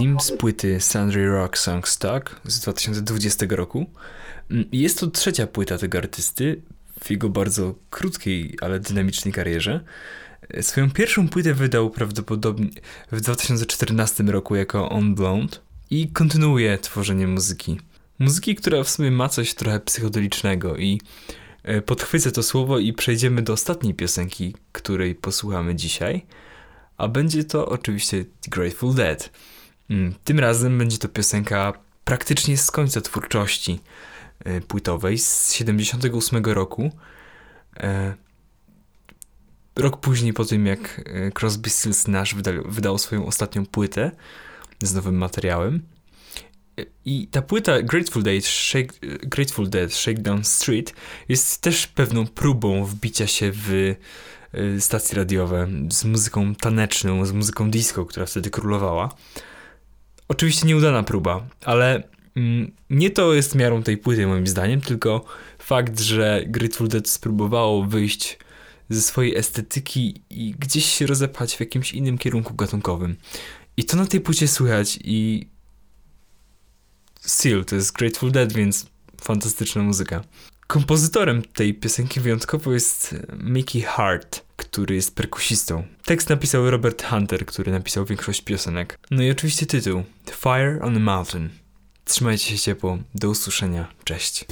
Victim z płyty Sundry Rock Song Stock z 2020 roku. Mm, Jest to trzecia płyta tego artysty w jego bardzo krótkiej, ale dynamicznej karierze. E, Swoją pierwszą płytę wydał prawdopodobnie w 2014 roku jako On Blonde i kontynuuje tworzenie muzyki. Muzyki, która w sumie ma coś trochę psychodelicznego i e, podchwycę to słowo i przejdziemy do ostatniej piosenki, której posłuchamy dzisiaj. A będzie to oczywiście Grateful Dead. Mm, Tym razem będzie to piosenka praktycznie z końca twórczości e, płytowej z 78 roku. E, Rok później po tym jak e, Crosby, Stills Nash wydał, wydał swoją ostatnią płytę z nowym materiałem. I ta płyta Grateful Dead, Shake, Grateful Dead Shakedown Street jest też pewną próbą wbicia się w stacje radiowe z muzyką taneczną, z muzyką disco, która wtedy królowała. Oczywiście nieudana próba, ale mm, nie to jest miarą tej płyty moim zdaniem, tylko fakt, że Grateful Dead spróbowało wyjść ze swojej estetyki i gdzieś się rozepchać w jakimś innym kierunku gatunkowym. I to na tej płycie słychać i Still, to jest Grateful Dead, więc fantastyczna muzyka. Kompozytorem tej piosenki wyjątkowo jest Mickey Hart, który jest perkusistą. Tekst napisał Robert Hunter, który napisał większość piosenek. No i oczywiście tytuł Fire on the Mountain. Trzymajcie się ciepło, do usłyszenia, cześć.